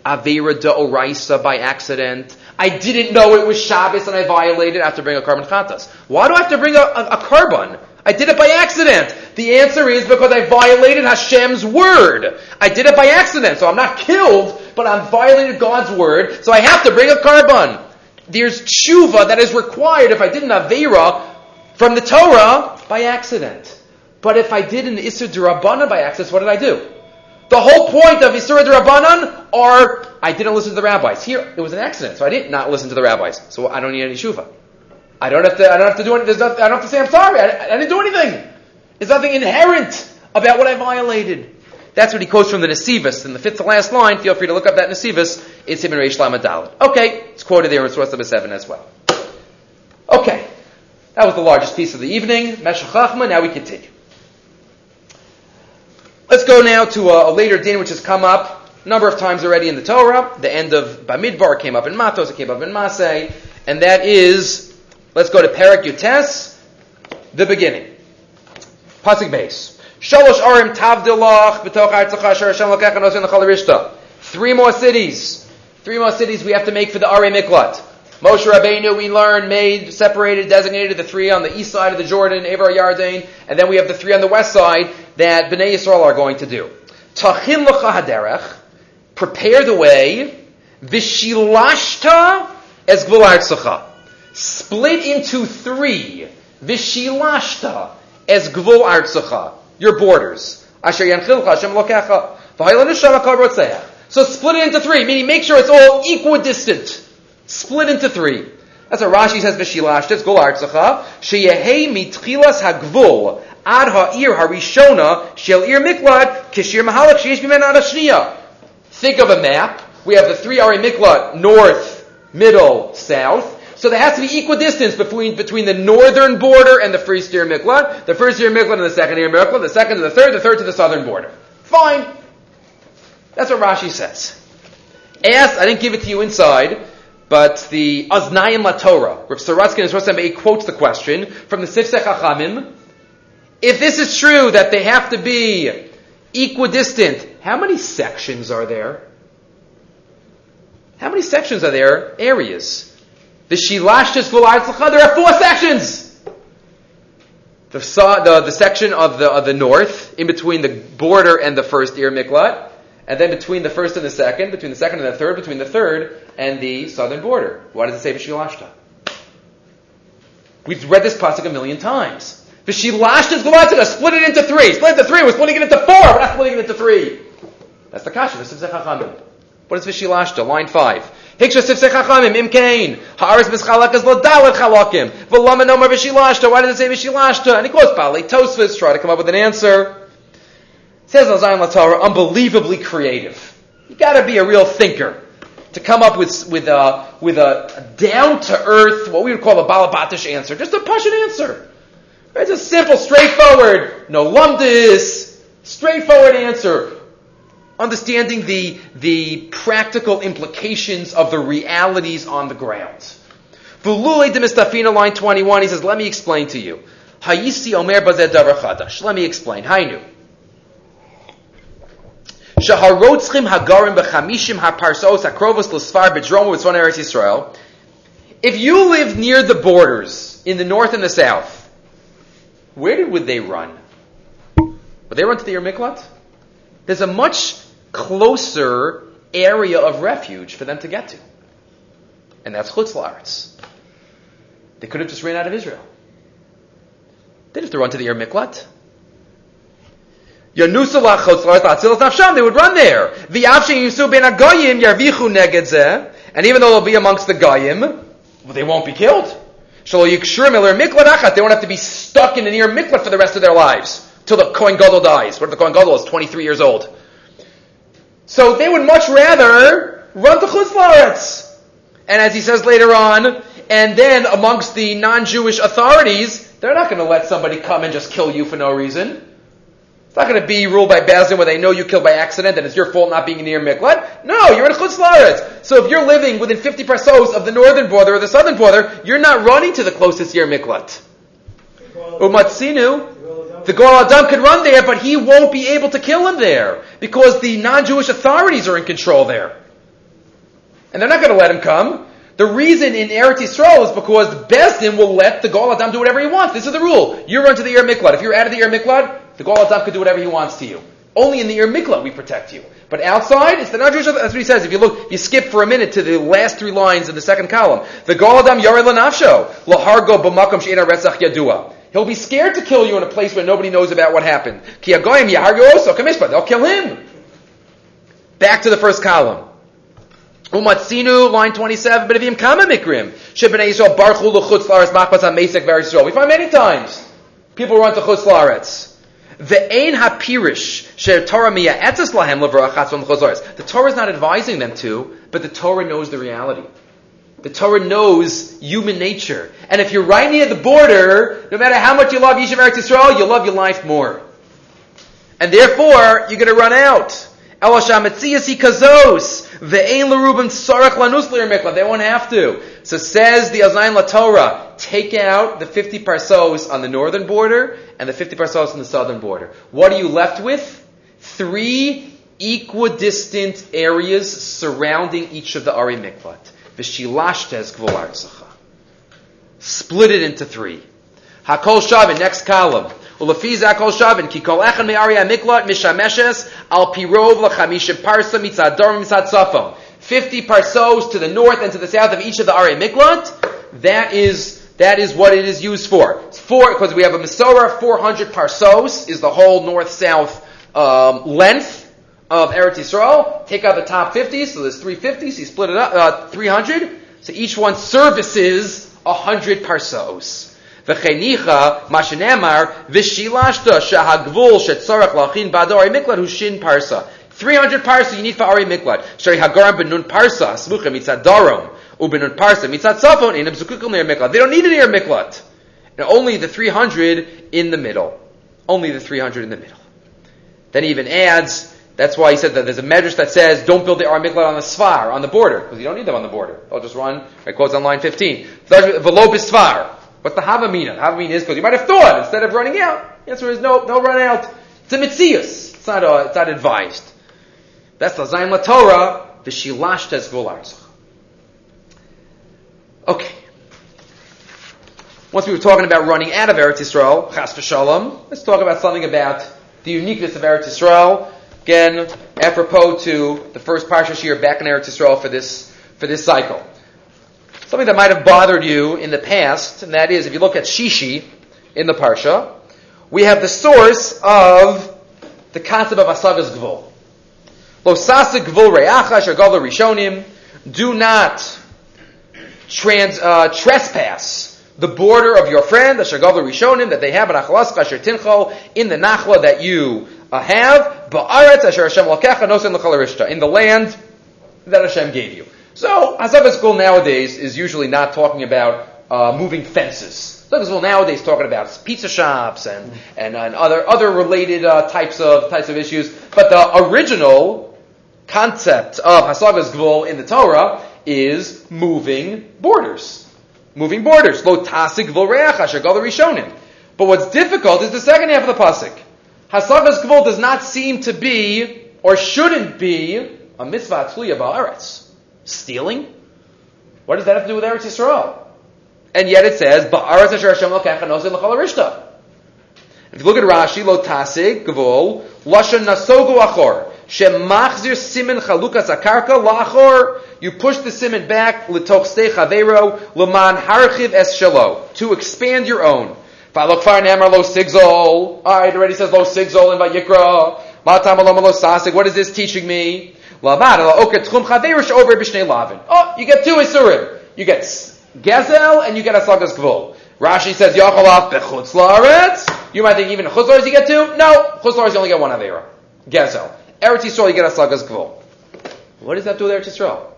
Avera de Oraisa by accident, I didn't know it was Shabbos and I violated, I have to bring a korban chatas. Why do I have to bring a, a, a korban? I did it by accident. The answer is because I violated Hashem's word. I did it by accident, so I'm not killed, but I violated God's word, so I have to bring a korban. There's tshuva that is required if I did an Avera from the Torah by accident. But if I did an Isser by accident, what did I do? The whole point of Isser Durabanan are, I didn't listen to the rabbis. Here, it was an accident, so I did not listen to the rabbis. So I don't need any shuva. I don't have to, I don't have to do anything, I don't have to say I'm sorry, I, I didn't do anything. There's nothing inherent about what I violated. That's what he quotes from the Nesivus. In the fifth to last line, feel free to look up that Nesivus. It's him in Reish Lamadal. Okay, it's quoted there in Source number 7 as well. Okay, that was the largest piece of the evening. Meshech Chachma, now we continue. Let's go now to a, a, later din which has come up a number of times already in the Torah. The end of Bamidbar came up in Matos, it came up in Masei, and that is, let's go to Perak Yutes, the beginning. Pasuk base. Shalosh Arim Tavdilach b'toch Hashem Three more cities. Three more cities we have to make for the Ari Miklat. Moshe Rabbeinu, we learn, made, separated, designated the three on the east side of the Jordan, Avar Yarden, and then we have the three on the west side that Bnei Yisrael are going to do. Tachin haderech, prepare the way, vishilashta es gvul Split into three, vishilashta es gvul your borders. Asher yanchilcha Hashem lokecha, v'haylan So split it into three, meaning make sure it's all equidistant split into three. That's what Rashi says, V'shilashtes gol artzacha, sheyehei mitchilas hagvul, ad ha'ir harishona, shel ir miklat, kishir mahalak sheyesh bimen ad Think of a map. We have the three Ari Miklat, north, middle, south. So there has to be equidistance between, between the northern border and the first Ir Miklat, the first Ir Miklat and the second Ir Miklat, the second to the third, the third to the southern border. Fine. That's what Rashi says. Ask, I didn't give it to you inside, but the Aznayim LaTorah, Rav Sorotzkin is Rosh quotes the question from the Sifsei Chachamim. If this is true that they have to be equidistant, how many sections are there? How many sections are there? Areas. The Shilashtis V'La'atzlacha, there are four sections! The, the, the section of the, of the north, in between the border and the first Ir miklat, and then between the first and the second, between the second and the third, between the third and the southern border. Why does it say V'Shilashta? We've read this pasuk a million times. V'Shilashta is Galatzah, split it into three. Split it into three, we're splitting it into four, we're not splitting it into three. That's the kasha, this is Chachamim. What is V'Shilashta? Line five. Hiksha sifsei chachamim im kain. Haaretz mischalakas l'dalet chalakim. V'lama nomar v'shilashta. Why does it say v'shilashta? And he quotes Bali Tosfos, try to come up with an answer. Says Al Torah, unbelievably creative. You gotta be a real thinker to come up with, with a, with a down to earth, what we would call a balabatish answer. Just a passion answer. It's a simple, straightforward, no lumdis, straightforward answer understanding the, the practical implications of the realities on the ground. Vulule de Mistafina, line 21, he says, let me explain to you. Hayisi Omer Bazed. Let me explain. Hainu. Shaharotzchim Hagarim HaParsos V'Tzvon Eretz. If you live near the borders, in the north and the south, where would they run? Would they run to the Ir Miklat? There's a much closer area of refuge for them to get to. And that's Chutz La'aretz. They could have just ran out of Israel. They didn't have to run to the They would run there. And even though they'll be amongst the Goyim, they won't be killed. They won't have to be stuck in an Ir miklat for the rest of their lives till the Kohen Gadol dies. What if the Kohen Gadol is 23 years old? So they would much rather run to Chutz And as he says later on, and then amongst the non-Jewish authorities, they're not going to let somebody come and just kill you for no reason. It's not going to be ruled by Beis Din where they know you killed by accident and it's your fault not being near Miklat. No, you're in Chutz So if you're living within 50 parsos of the northern border or the southern border, you're not running to the closest Ir Miklat. Umatsinu, the Goel Adam could run there, but he won't be able to kill him there because the non-Jewish authorities are in control there. And they're not going to let him come. The reason in Eretz Yisrael is because Beis Din will let the Goel Adam do whatever he wants. This is the rule. You run to the Ir Miklat. If you're out of the Ir Miklat, the Goel Adam could do whatever he wants to you. Only in the Ir Mikla we protect you. But outside, it's the non-Jewish, that's what he says. If you look, you skip for a minute to the last three lines in the second column. The Goel Adam Yarei Lanafsho. Lahargo b'makom she'ena retzach yadua. He'll be scared to kill you in a place where nobody knows about what happened. They'll kill him. Back to the first column. Umatzinu, line 27, but if you kama mikrim, shebnei Yisrael barchu l'chutz la'aretz machbas ha'mesek v'eretz We find many times people run to chutz la'aretz. Ve'ein ha'pirish she'torah miya'etzes lahem levrachatz from chutz The Torah is not advising them to, but the Torah knows the reality. The Torah knows human nature. And if you're right near the border, no matter how much you love Yishuv Eretz Yisrael, you love your life more. And therefore, you're going to run out. They won't have to. So says the Aznayim La Torah, take out the 50 parsos on the northern border and the 50 parsos on the southern border. What are you left with? Three equidistant areas surrounding each of the Ari Miklat. Split it into three. Hakol shavin, next column. Ulefiz hakol shavin, ki kol echan me'ari miklat mishameshes al pirov lachamishim parsa mitzad dorim mitzad safon. Fifty parsos to the north and to the south of each of the Ari Miklat. That is, that is what it is used for. It's four, because we have a Masorah, 400 parsos is the whole north-south um, length of Eretz Yisrael, take out the top 50, so there's 350, so you split it up, uh, 300, so each one services 100 parsos. V'chenicha, mashenemar, v'shilashta, shahagvul, shetzorach lachin bador, miklat hushin parsa. 300 parsa you need for Ari Miklat. Shari Hagaram benun parsa, smucha mitzad darom, ubenun parsa mitzad safon, in abzukukul near Miklat. They don't need it near Miklat. And only the 300 in the middle. Only the 300 in the middle. Then he even adds, that's why he said that there's a medrash that says, don't build the Ar Miklat on the Svar, on the border, because you don't need them on the border. I'll just run, I quotes on line 15. Velo Bisvar. What's the Havamina? The Havamina is because you might have thought, instead of running out, the answer is no, no run out. It's a mitzias. It's not, a, it's not advised. That's the Zayin La Torah, the Shilash Tezgul Okay. Once we were talking about running out of Eretz Yisrael, Chas v'shalom, let's talk about something about the uniqueness of Eretz Yisrael. Again, apropos to the first Parsha year back in Eretz Yisrael for this, for this cycle. Something that might have bothered you in the past, and that is, if you look at Shishi in the Parsha, we have the source of the concept of Asagas Gvul. Lo sasa gvul re'acha shagavla rishonim. Do not trans, uh, trespass the border of your friend, the shagavla rishonim, that they have an achalas kasher tincho in the nachla that you uh, have, ba'aretz asher Hashem lakecha nosen l'chalarishta, in the land that Hashem gave you. So, Hazav school nowadays is usually not talking about uh, moving fences. Well, nowadays talking about pizza shops and, and, and other other related uh, types of types of issues. But the original concept of Hasagas Gvul in the Torah is moving borders. Moving borders. Lo tasik rishonim. But what's difficult is the second half of the pasuk. Hasagas Gvul does not seem to be, or shouldn't be, a mitzvah tzliya ba'aretz. Stealing? What does that have to do with Eretz Yisrael? And yet it says, Ba'aretz asher Hashem l'chol If you look at Rashi, lo tasig, gvul, lashon nasogu achor, shemachzir simen chalukas akarka la'achor, you push the simen back, l'toch stei chavero, l'man harchiv es shelo, to expand your own. Falok far namar lo sigzol, alright, it already says lo sigzol in Vayikra, what is this teaching me? Oh, you get two Isurim. You get Gezel and you get Asagas Gvul. Rashi says Yachalaf bechutz laaretz. You might think even chutz you get two. No, chutz you only get one Avera. Gezel. Eretz Yisrael you get Asagas Gvul. What does that do with Eretz Yisrael?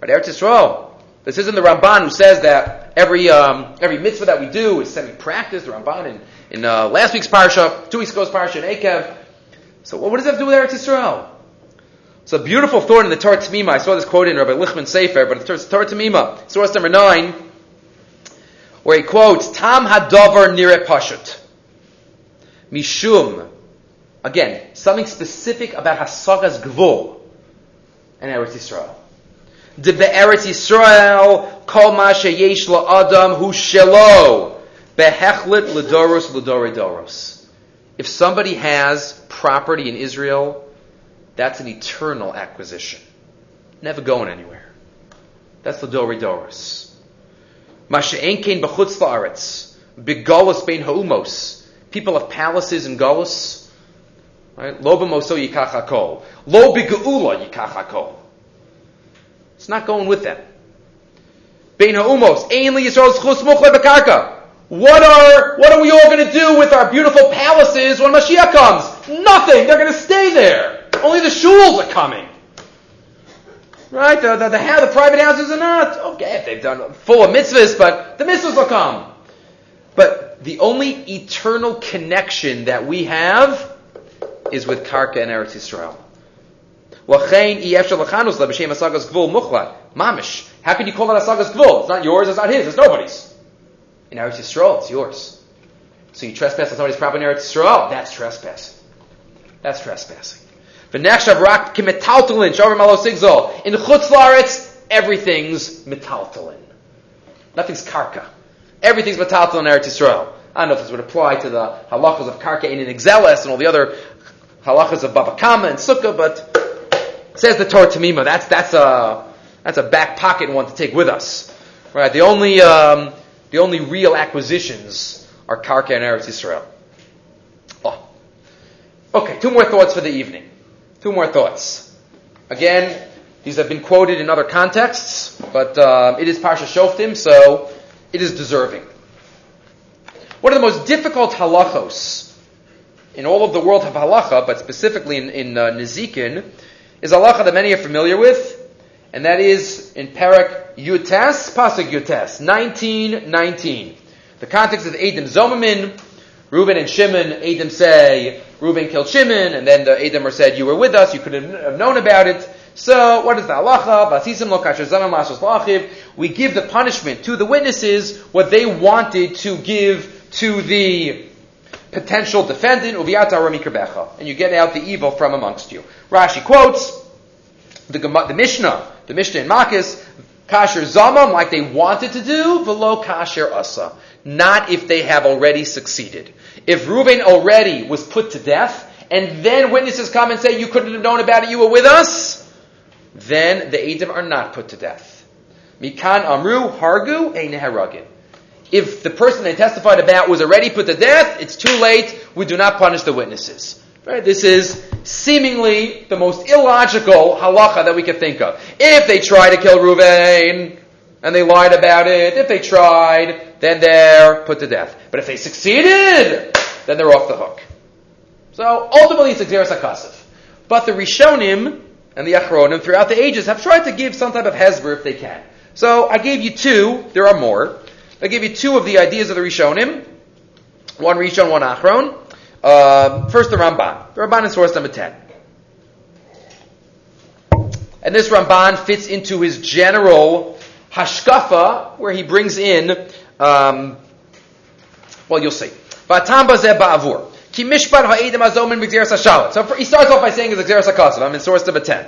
Right, Eretz Yisrael. This isn't the Ramban who says that every um, every mitzvah that we do is semi-practice. The Ramban in, in uh, last week's parsha, two weeks ago's parsha in Akev. So what, what does that do with Eretz Yisrael? It's a beautiful thought in the Torah Tamima. I saw this quote in Rabbi Lichtman Sefer, but it's Torah Tamima, source number nine, where he quotes, Tam Hadover Nire Pashut. Mishum. Again, something specific about Hasagas Gvul and Eretz Yisrael. De Eretz Yisrael, Kol Ma Sheyesh Adam Hu Shelo, Behechlet Ledoros Ledore Doros. If somebody has property in Israel, that's an eternal acquisition. Never going anywhere. That's the Dori Doris. Masha'en kein b'chutz la'aretz. Begolus bein ha'umos. People of palaces and. Right? Lo b'moso yikach hakol. Lo b'ge'ula yikach hakol. It's not going with them. Bein ha'umos. Ein li Yisrael's chus muchle b'karka. What are, what are we all going to do with our beautiful palaces when Mashiach comes? Nothing. They're going to stay there. Only the shuls are coming. Right? The, the, the, the, private houses are not. Okay, if they've done full of mitzvahs, but the mitzvahs will come. But the only eternal connection that we have is with Karka and Eretz Yisrael. Mamish. How can you call it Asagas Gvul? It's not yours, it's not his, it's nobody's. In Eretz Yisrael, it's yours. So you trespass on somebody's property in Eretz Yisrael, that's trespassing. That's trespassing. V'nechshav rak kimetaltalin, shavar malo sigzol. In chutz laaretz, everything's metaltalin. Nothing's karka. Everything's metaltalin in Eretz Yisrael. I don't know if this would apply to the halachas of karka in an exeles and all the other halachas of bava kama and sukkah, but says the Torah Tamima. That's that's a that's a back pocket one to take with us, right? The only um, the only real acquisitions are karka and Eretz Yisrael. Oh. Okay, two more thoughts for the evening. Two more thoughts. Again, these have been quoted in other contexts, but uh, it is Parsha Shoftim, so it is deserving. One of the most difficult halachos in all of the world of halacha, but specifically in, in uh, Nizikin, is halacha that many are familiar with, and that is in Parak Yutes, Pasuk Yutes, 1919. The context of Adam Zomamin, Reuben and Shimon, Adam say, Reuben killed Shimon, and then the Adam said, you were with us, you could have known about it. So, what is the halacha? We give the punishment to the witnesses what they wanted to give to the potential defendant, and you get out the evil from amongst you. Rashi quotes the, the Mishnah, the Mishnah in Makis, kasher zamam, like they wanted to do, velo kasher asa. Not if they have already succeeded. If Reuben already was put to death, and then witnesses come and say, you couldn't have known about it, you were with us, then the Edom are not put to death. Mikan Amru Hargu Ein Haragim. If the person they testified about was already put to death, it's too late. We do not punish the witnesses. Right? This is seemingly the most illogical halacha that we could think of. If they try to kill Ruvain and they lied about it, if they tried, then they're put to death. But if they succeeded, then they're off the hook. So ultimately, it's a Xeris But the Rishonim and the Achronim throughout the ages have tried to give some type of hezber if they can. So I gave you two. There are more. I gave you two of the ideas of the Rishonim. One Rishon, one Achron. Uh, first, the Ramban. The Ramban is source number 10. And this Ramban fits into his general hashkafa, where he brings in, um, well, you'll see. ba'avur. Ki mishpat ha'idim azomin b'gzeres hashalat. So he starts off by saying it's gzeres hakasav. I'm in source number 10.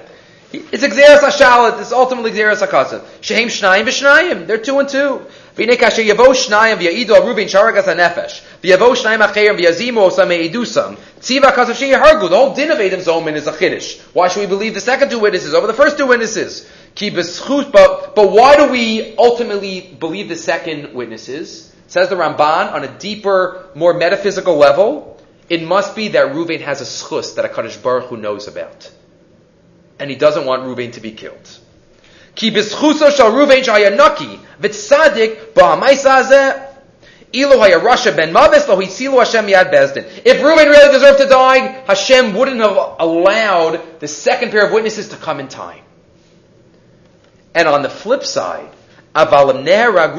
It's gzeres hashalat. It's ultimately gzeres hakasav. Shehem shnayim v'shnayim. They're two and two. V'nei kasher yavo shnayim v'ya'idu al rubin sharagas ha-nefesh. V'yavo shnayim achayim v'yazimu osam me'idusam. Tziva kasav sheyahargu. The whole din of Adam Zomin is a chiddush. Why should we believe the second two witnesses over the first two witnesses? But, but why do we ultimately believe the second witnesses? Says the Ramban on a deeper, more metaphysical level. It must be that Reuven has a schus that a Kaddish Baruch Hu knows about. And he doesn't want Reuven to be killed. Ki shal Reuven shayanaki v'tzadik hayarasha ben mavis lo Hashem yad bezdin. If Reuben really deserved to die, Hashem wouldn't have allowed the second pair of witnesses to come in time. And on the flip side, aval nera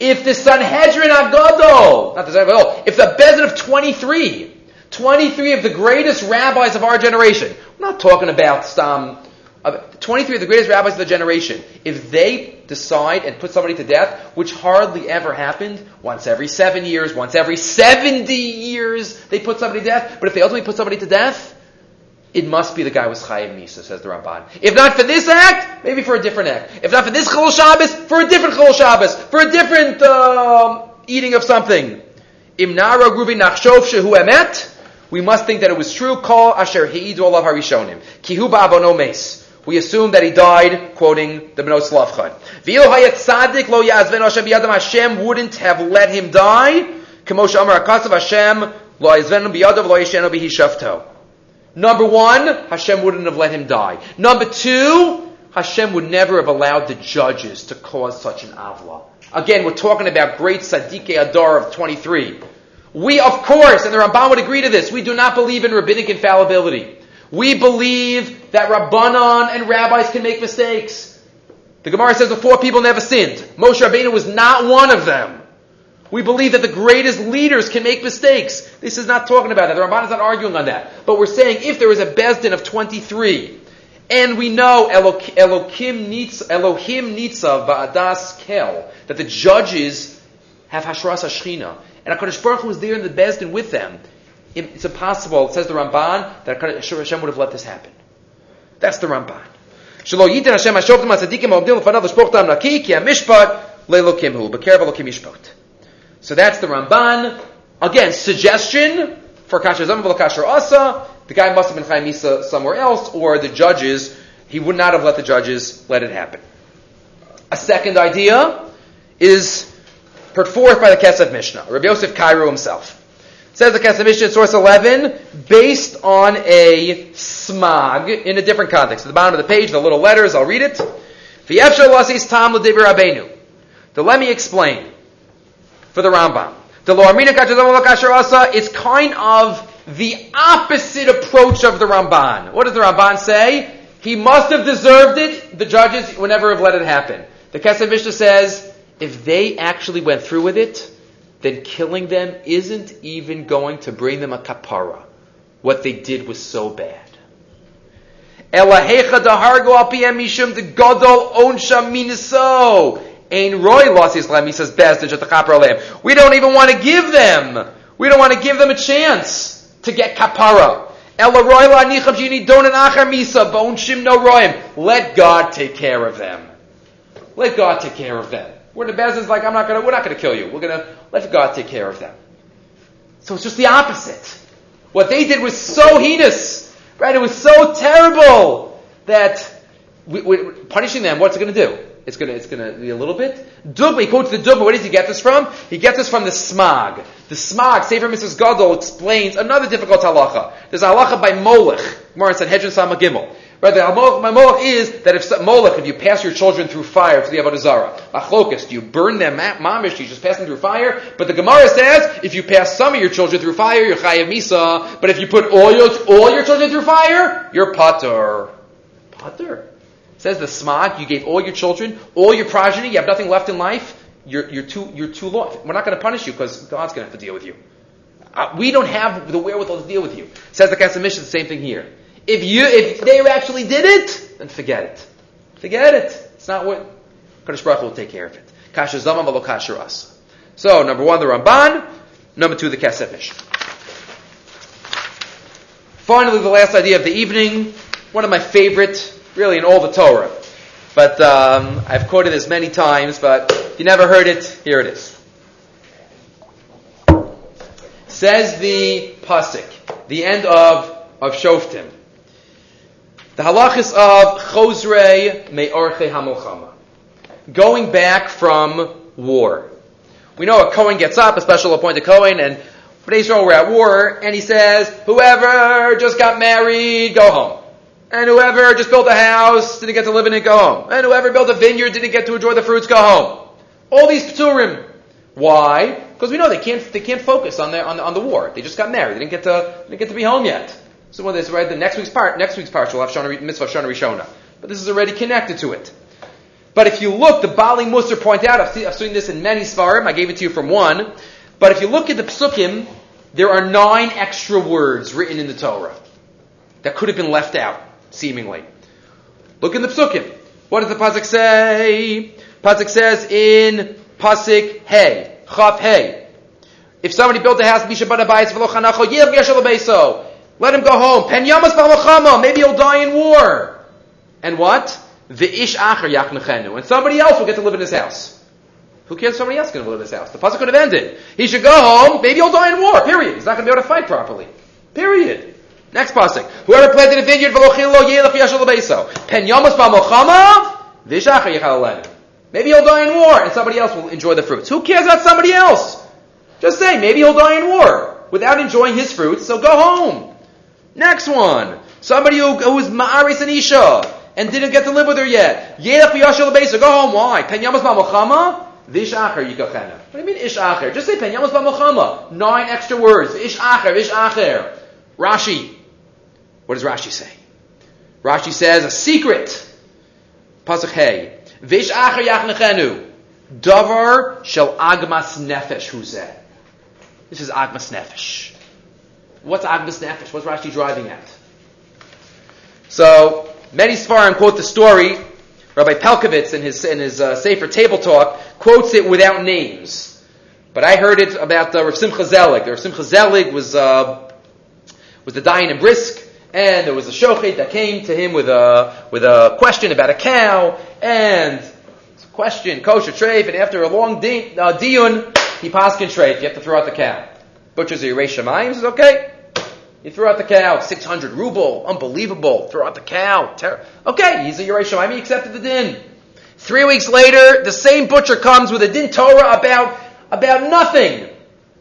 if the Sanhedrin Agadol, not the Sanhedrin Agadol, if the Bezin of 23, 23 of the greatest rabbis of our generation, we're not talking about some, uh, 23 of the greatest rabbis of the generation, if they decide and put somebody to death, which hardly ever happened, once every seven years, once every 70 years, they put somebody to death, but if they ultimately put somebody to death, it must be the guy with Chayiv Misa, says the Ramban. If not for this act, maybe for a different act. If not for this Chol Shabbos, for a different Chol Shabbos, for a different um, eating of something. Imnara Gruvi Nachshov Shehu Emet, we must think that it was true. Call Asher Heidu Allah Harishonim. Kihu Ba'avono Mes. We assume that he died, quoting the Benos Lavchan. V'il hayat tzadik lo yazven Hashem biyadam Hashem wouldn't have let him die. Kemosha Amar Akasav Hashem lo yazven biyadav lo yishenu bihi Number one, Hashem wouldn't have let him die. Number two, Hashem would never have allowed the judges to cause such an avla. Again, we're talking about great Sadiqe Adar of 23. We, of course, and the Ramban would agree to this, we do not believe in rabbinic infallibility. We believe that Rabbanon and rabbis can make mistakes. The Gemara says the four people never sinned. Moshe Rabbeinu was not one of them. We believe that the greatest leaders can make mistakes. This is not talking about that. The Ramban is not arguing on that. But we're saying if there is a Bezdin of 23, and we know Elohim Nitzav, Ba'adas Kel, that the judges have Hashras Hashchina, and HaKadosh Baruch Hu is there in the Bezdin with them, it's impossible, it says the Ramban, that Hashem would have let this happen. That's the Ramban. Shelo yitin Hashem hashoftim ha-tzadikim ha-obdim l'fanav l'shpochtam naki ki ha-mishpat le'lokim hu, b'kerev elokim mishpat. So that's the Ramban. Again, suggestion for kasher zam kasher asa. The guy must have been chayim misa somewhere else, or the judges. He would not have let the judges let it happen. A second idea is put forth by the Kesef Mishnah, Rabbi Yosef Karo himself. Says the Kesef Mishnah, source 11, based on a Smag in a different context. At the bottom of the page, the little letters, I'll read it. So let me explain for the Rambam. It's kind of the opposite approach of the Ramban. What does the Ramban say? He must have deserved it. The judges would never have let it happen. The Kesef Mishnah says, if they actually went through with it, then killing them isn't even going to bring them a kapara. What they did was so bad. Elahecha dahargo the gadol onsha miniso. Ein roy los Islam, he says, best at the kapara We don't even want to give them. We don't want to give them a chance to get kapara. Let God take care of them. Let God take care of them. Where the Bezin's like, I'm not gonna, we're not gonna kill you. We're gonna let God take care of them. So it's just the opposite. What they did was so heinous, right? It was so terrible that we, we, punishing them. What's it going to do? It's to it's to be a little bit. Dugma. He quotes the Dugma. Where does he get this from? He gets this from the Smag. The Smag. Sefer Mitzvos Gadol explains another difficult halacha. There's a halacha by Molech. Gemara said Hedron Sama Gimel. Right, the Molech is that if Molech, if you pass your children through fire to the Avodah Zarah, achlokas, do you burn them mamish? You just pass them through fire. But the Gemara says if you pass some of your children through fire, you're chayav misa. But if you put all your all your children through fire, you're pater. Pater. Says the smag, you gave all your children, all your progeny, you have nothing left in life. You're, you're too you're too lost. We're not going to punish you because God's going to have to deal with you. Uh, we don't have the wherewithal to deal with you. Says the Kesef Mishnah, the same thing here. If you, if they actually did it, then forget it. Forget it. It's not what Kadosh Baruch will take care of it. Kasha zama v'lo kasha us. So number one, the Ramban. Number two, the Kesef Mishnah. Finally, the last idea of the evening. One of my favorite, really, in all the Torah. But um, I've quoted this many times, but if you never heard it, here it is. Says the pasuk, the end of of Shoftim. The halachis of Chosrei Me'orche Hamilchama. Going back from war. We know a Cohen gets up, a special appointed Cohen, and for Israel we're at war, and he says, whoever just got married, go home. And whoever just built a house, didn't get to live in it, go home. And whoever built a vineyard, didn't get to enjoy the fruits, go home. All these pturim. Why? Because we know they can't, they can't focus on, their, on, the, on the war. They just got married. They didn't get to, didn't get to be home yet. So when this right, the next week's part, next week's part will have Shana, mitzvah Shana Rishona. But this is already connected to it. But if you look, the Bali Musar point out, I've, I've seen this in many Svarim, I gave it to you from one, but if you look at the Psukim, there are nine extra words written in the Torah that could have been left out, seemingly. Look in the Psukim. What does the Pasuk say? Pasuk says in Pasuk Hey, Chaf Hey. If somebody built a house, Misha Banabayis, Velo Chanacho, Yev Geshe let him go home. Pen yamas. Maybe he'll die in war. And what? The ish acher yachnechenu. And somebody else will get to live in his house. Who cares somebody else is going to live in his house? The pasuk could have ended. He should go home. Maybe he'll die in war. Period. He's not going to be able to fight properly. Period. Next pasuk. Whoever planted a vineyard, v'lochilo yelach yashal beso. Pen yamas b'mochama. V'ishacher yichal Maybe he'll die in war, and somebody else will enjoy the fruits. Who cares about somebody else? Just say, maybe he'll die in war without enjoying his fruits, so go home. Next one. Somebody who, who was Ma'aris and Isha and didn't get to live with her yet. Yelech v'yashel beisa. Go home. Why? Pen yamas ba'mochama? Vish acher yikachena. What do you mean ish acher? Just say pen yamas ba'mochama. Nine extra words. Ish acher, ish acher. Rashi. What does Rashi say? Rashi says a secret. Pasuk hey. Vish acher yachnechenu. Davar shel agmas nefesh huzeh. This is agmas nefesh. What's Agmas Nefesh? What's Rashi driving at? So, many Sfarim quote the story. Rabbi Pelkovitz in his, in his uh, Sefer Table Talk quotes it without names. But I heard it about the uh, Rav Simcha Zelig. The Rav Simcha Zelig was, uh, was the dayan in Brisk, and there was a shochet that came to him with a, with a question about a cow, and question, kosher treif, and after a long di- uh, diun, he paskin treif, you have to throw out the cow. Butcher's a Yeresh Shemayim says, okay, you threw out the cow, 600 ruble, unbelievable, throw out the cow, ter- okay, he's a Yeresh Shemayim, he accepted the din. Three weeks later, the same butcher comes with a din Torah about, about nothing.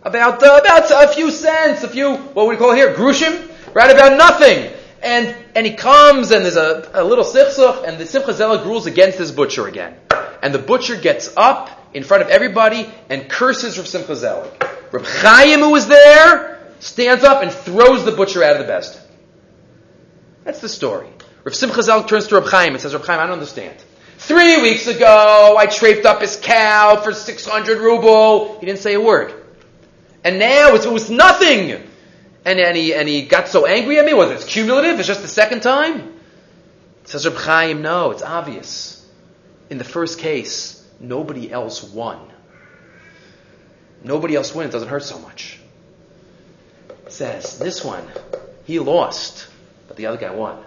About, uh, about a few cents, a few, what we call here, grushim? Right, about nothing. And, and he comes and there's a, a little sichsuch and the Simcha Zelig rules against this butcher again. And the butcher gets up in front of everybody and curses Rav Simcha Zelig. Reb Chaim, who was there, stands up and throws the butcher out of the best. That's the story. Rav Simcha Zell turns to Rav Chaim and says, Rav Chaim, I don't understand. Three weeks ago, I traped up his cow for 600 ruble. He didn't say a word. And now it was nothing. And, and, he, and he got so angry at me. Was it cumulative? It's just the second time? Says Reb Chaim, no, it's obvious. In the first case, nobody else won. Nobody else wins. It doesn't hurt so much. Says, this one, he lost, but the other guy won.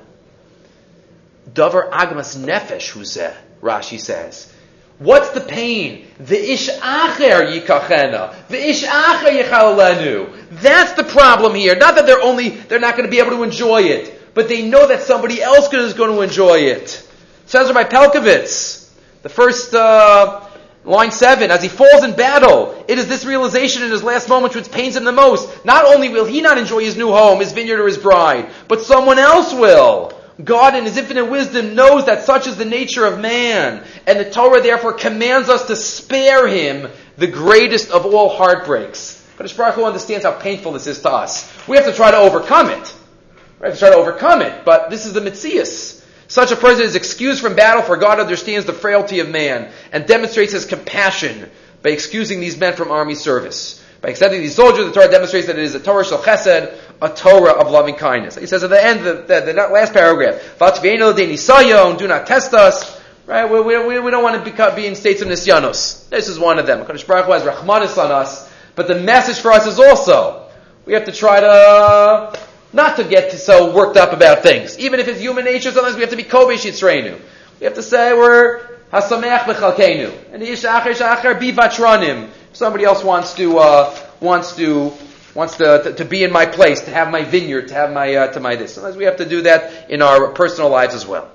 Dover agmas nefesh huzeh, Rashi says. What's the pain? The ish acher yikachena. The ish acher yichalenu. That's the problem here. Not that they're only, they're not going to be able to enjoy it, but they know that somebody else is going to enjoy it. Says Rabbi Pelcovitz, the first, uh, Line 7, as he falls in battle, it is this realization in his last moments which pains him the most. Not only will he not enjoy his new home, his vineyard, or his bride, but someone else will. God in his infinite wisdom knows that such is the nature of man, and the Torah therefore commands us to spare him the greatest of all heartbreaks. But Baruch Hu understands how painful this is to us. We have to try to overcome it. We have to try to overcome it, but this is the Mitzias. Such a person is excused from battle, for God understands the frailty of man and demonstrates his compassion by excusing these men from army service. By accepting these soldiers, the Torah demonstrates that it is a Torah shel chesed, a Torah of loving kindness. He says at the end, the, the, the last paragraph, do not test us. Right? We, we, we don't want to be, in states of nisyanos. This is one of them. Baruch Hu has Rahmanis on us, but the message for us is also, we have to try to, not to get so worked up about things. Even if it's human nature, sometimes we have to be kovish yitzreinu. We have to say we're hasameach b'chalkeinu. And ish acher bivatranim. Somebody else wants to, uh, wants to, wants to, to, to, be in my place, to have my vineyard, to have my, uh, to my this. Sometimes we have to do that in our personal lives as well.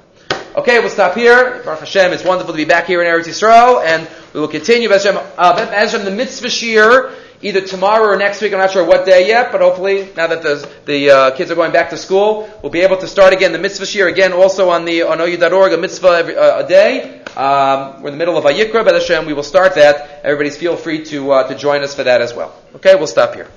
Okay, we'll stop here. Baruch Hashem, it's wonderful to be back here in Eretz Yisrael, and we will continue. As Hashem, uh, Hashem the mitzvah shiur, either tomorrow or next week. I'm not sure what day yet, but hopefully, now that the, the uh, kids are going back to school, we'll be able to start again the mitzvah shiur again, also on the on ou.org, a mitzvah every, uh, a day. Um, we're in the middle of Vayikra, but Hashem, we will start that. Everybody's feel free to uh, to join us for that as well. Okay, we'll stop here.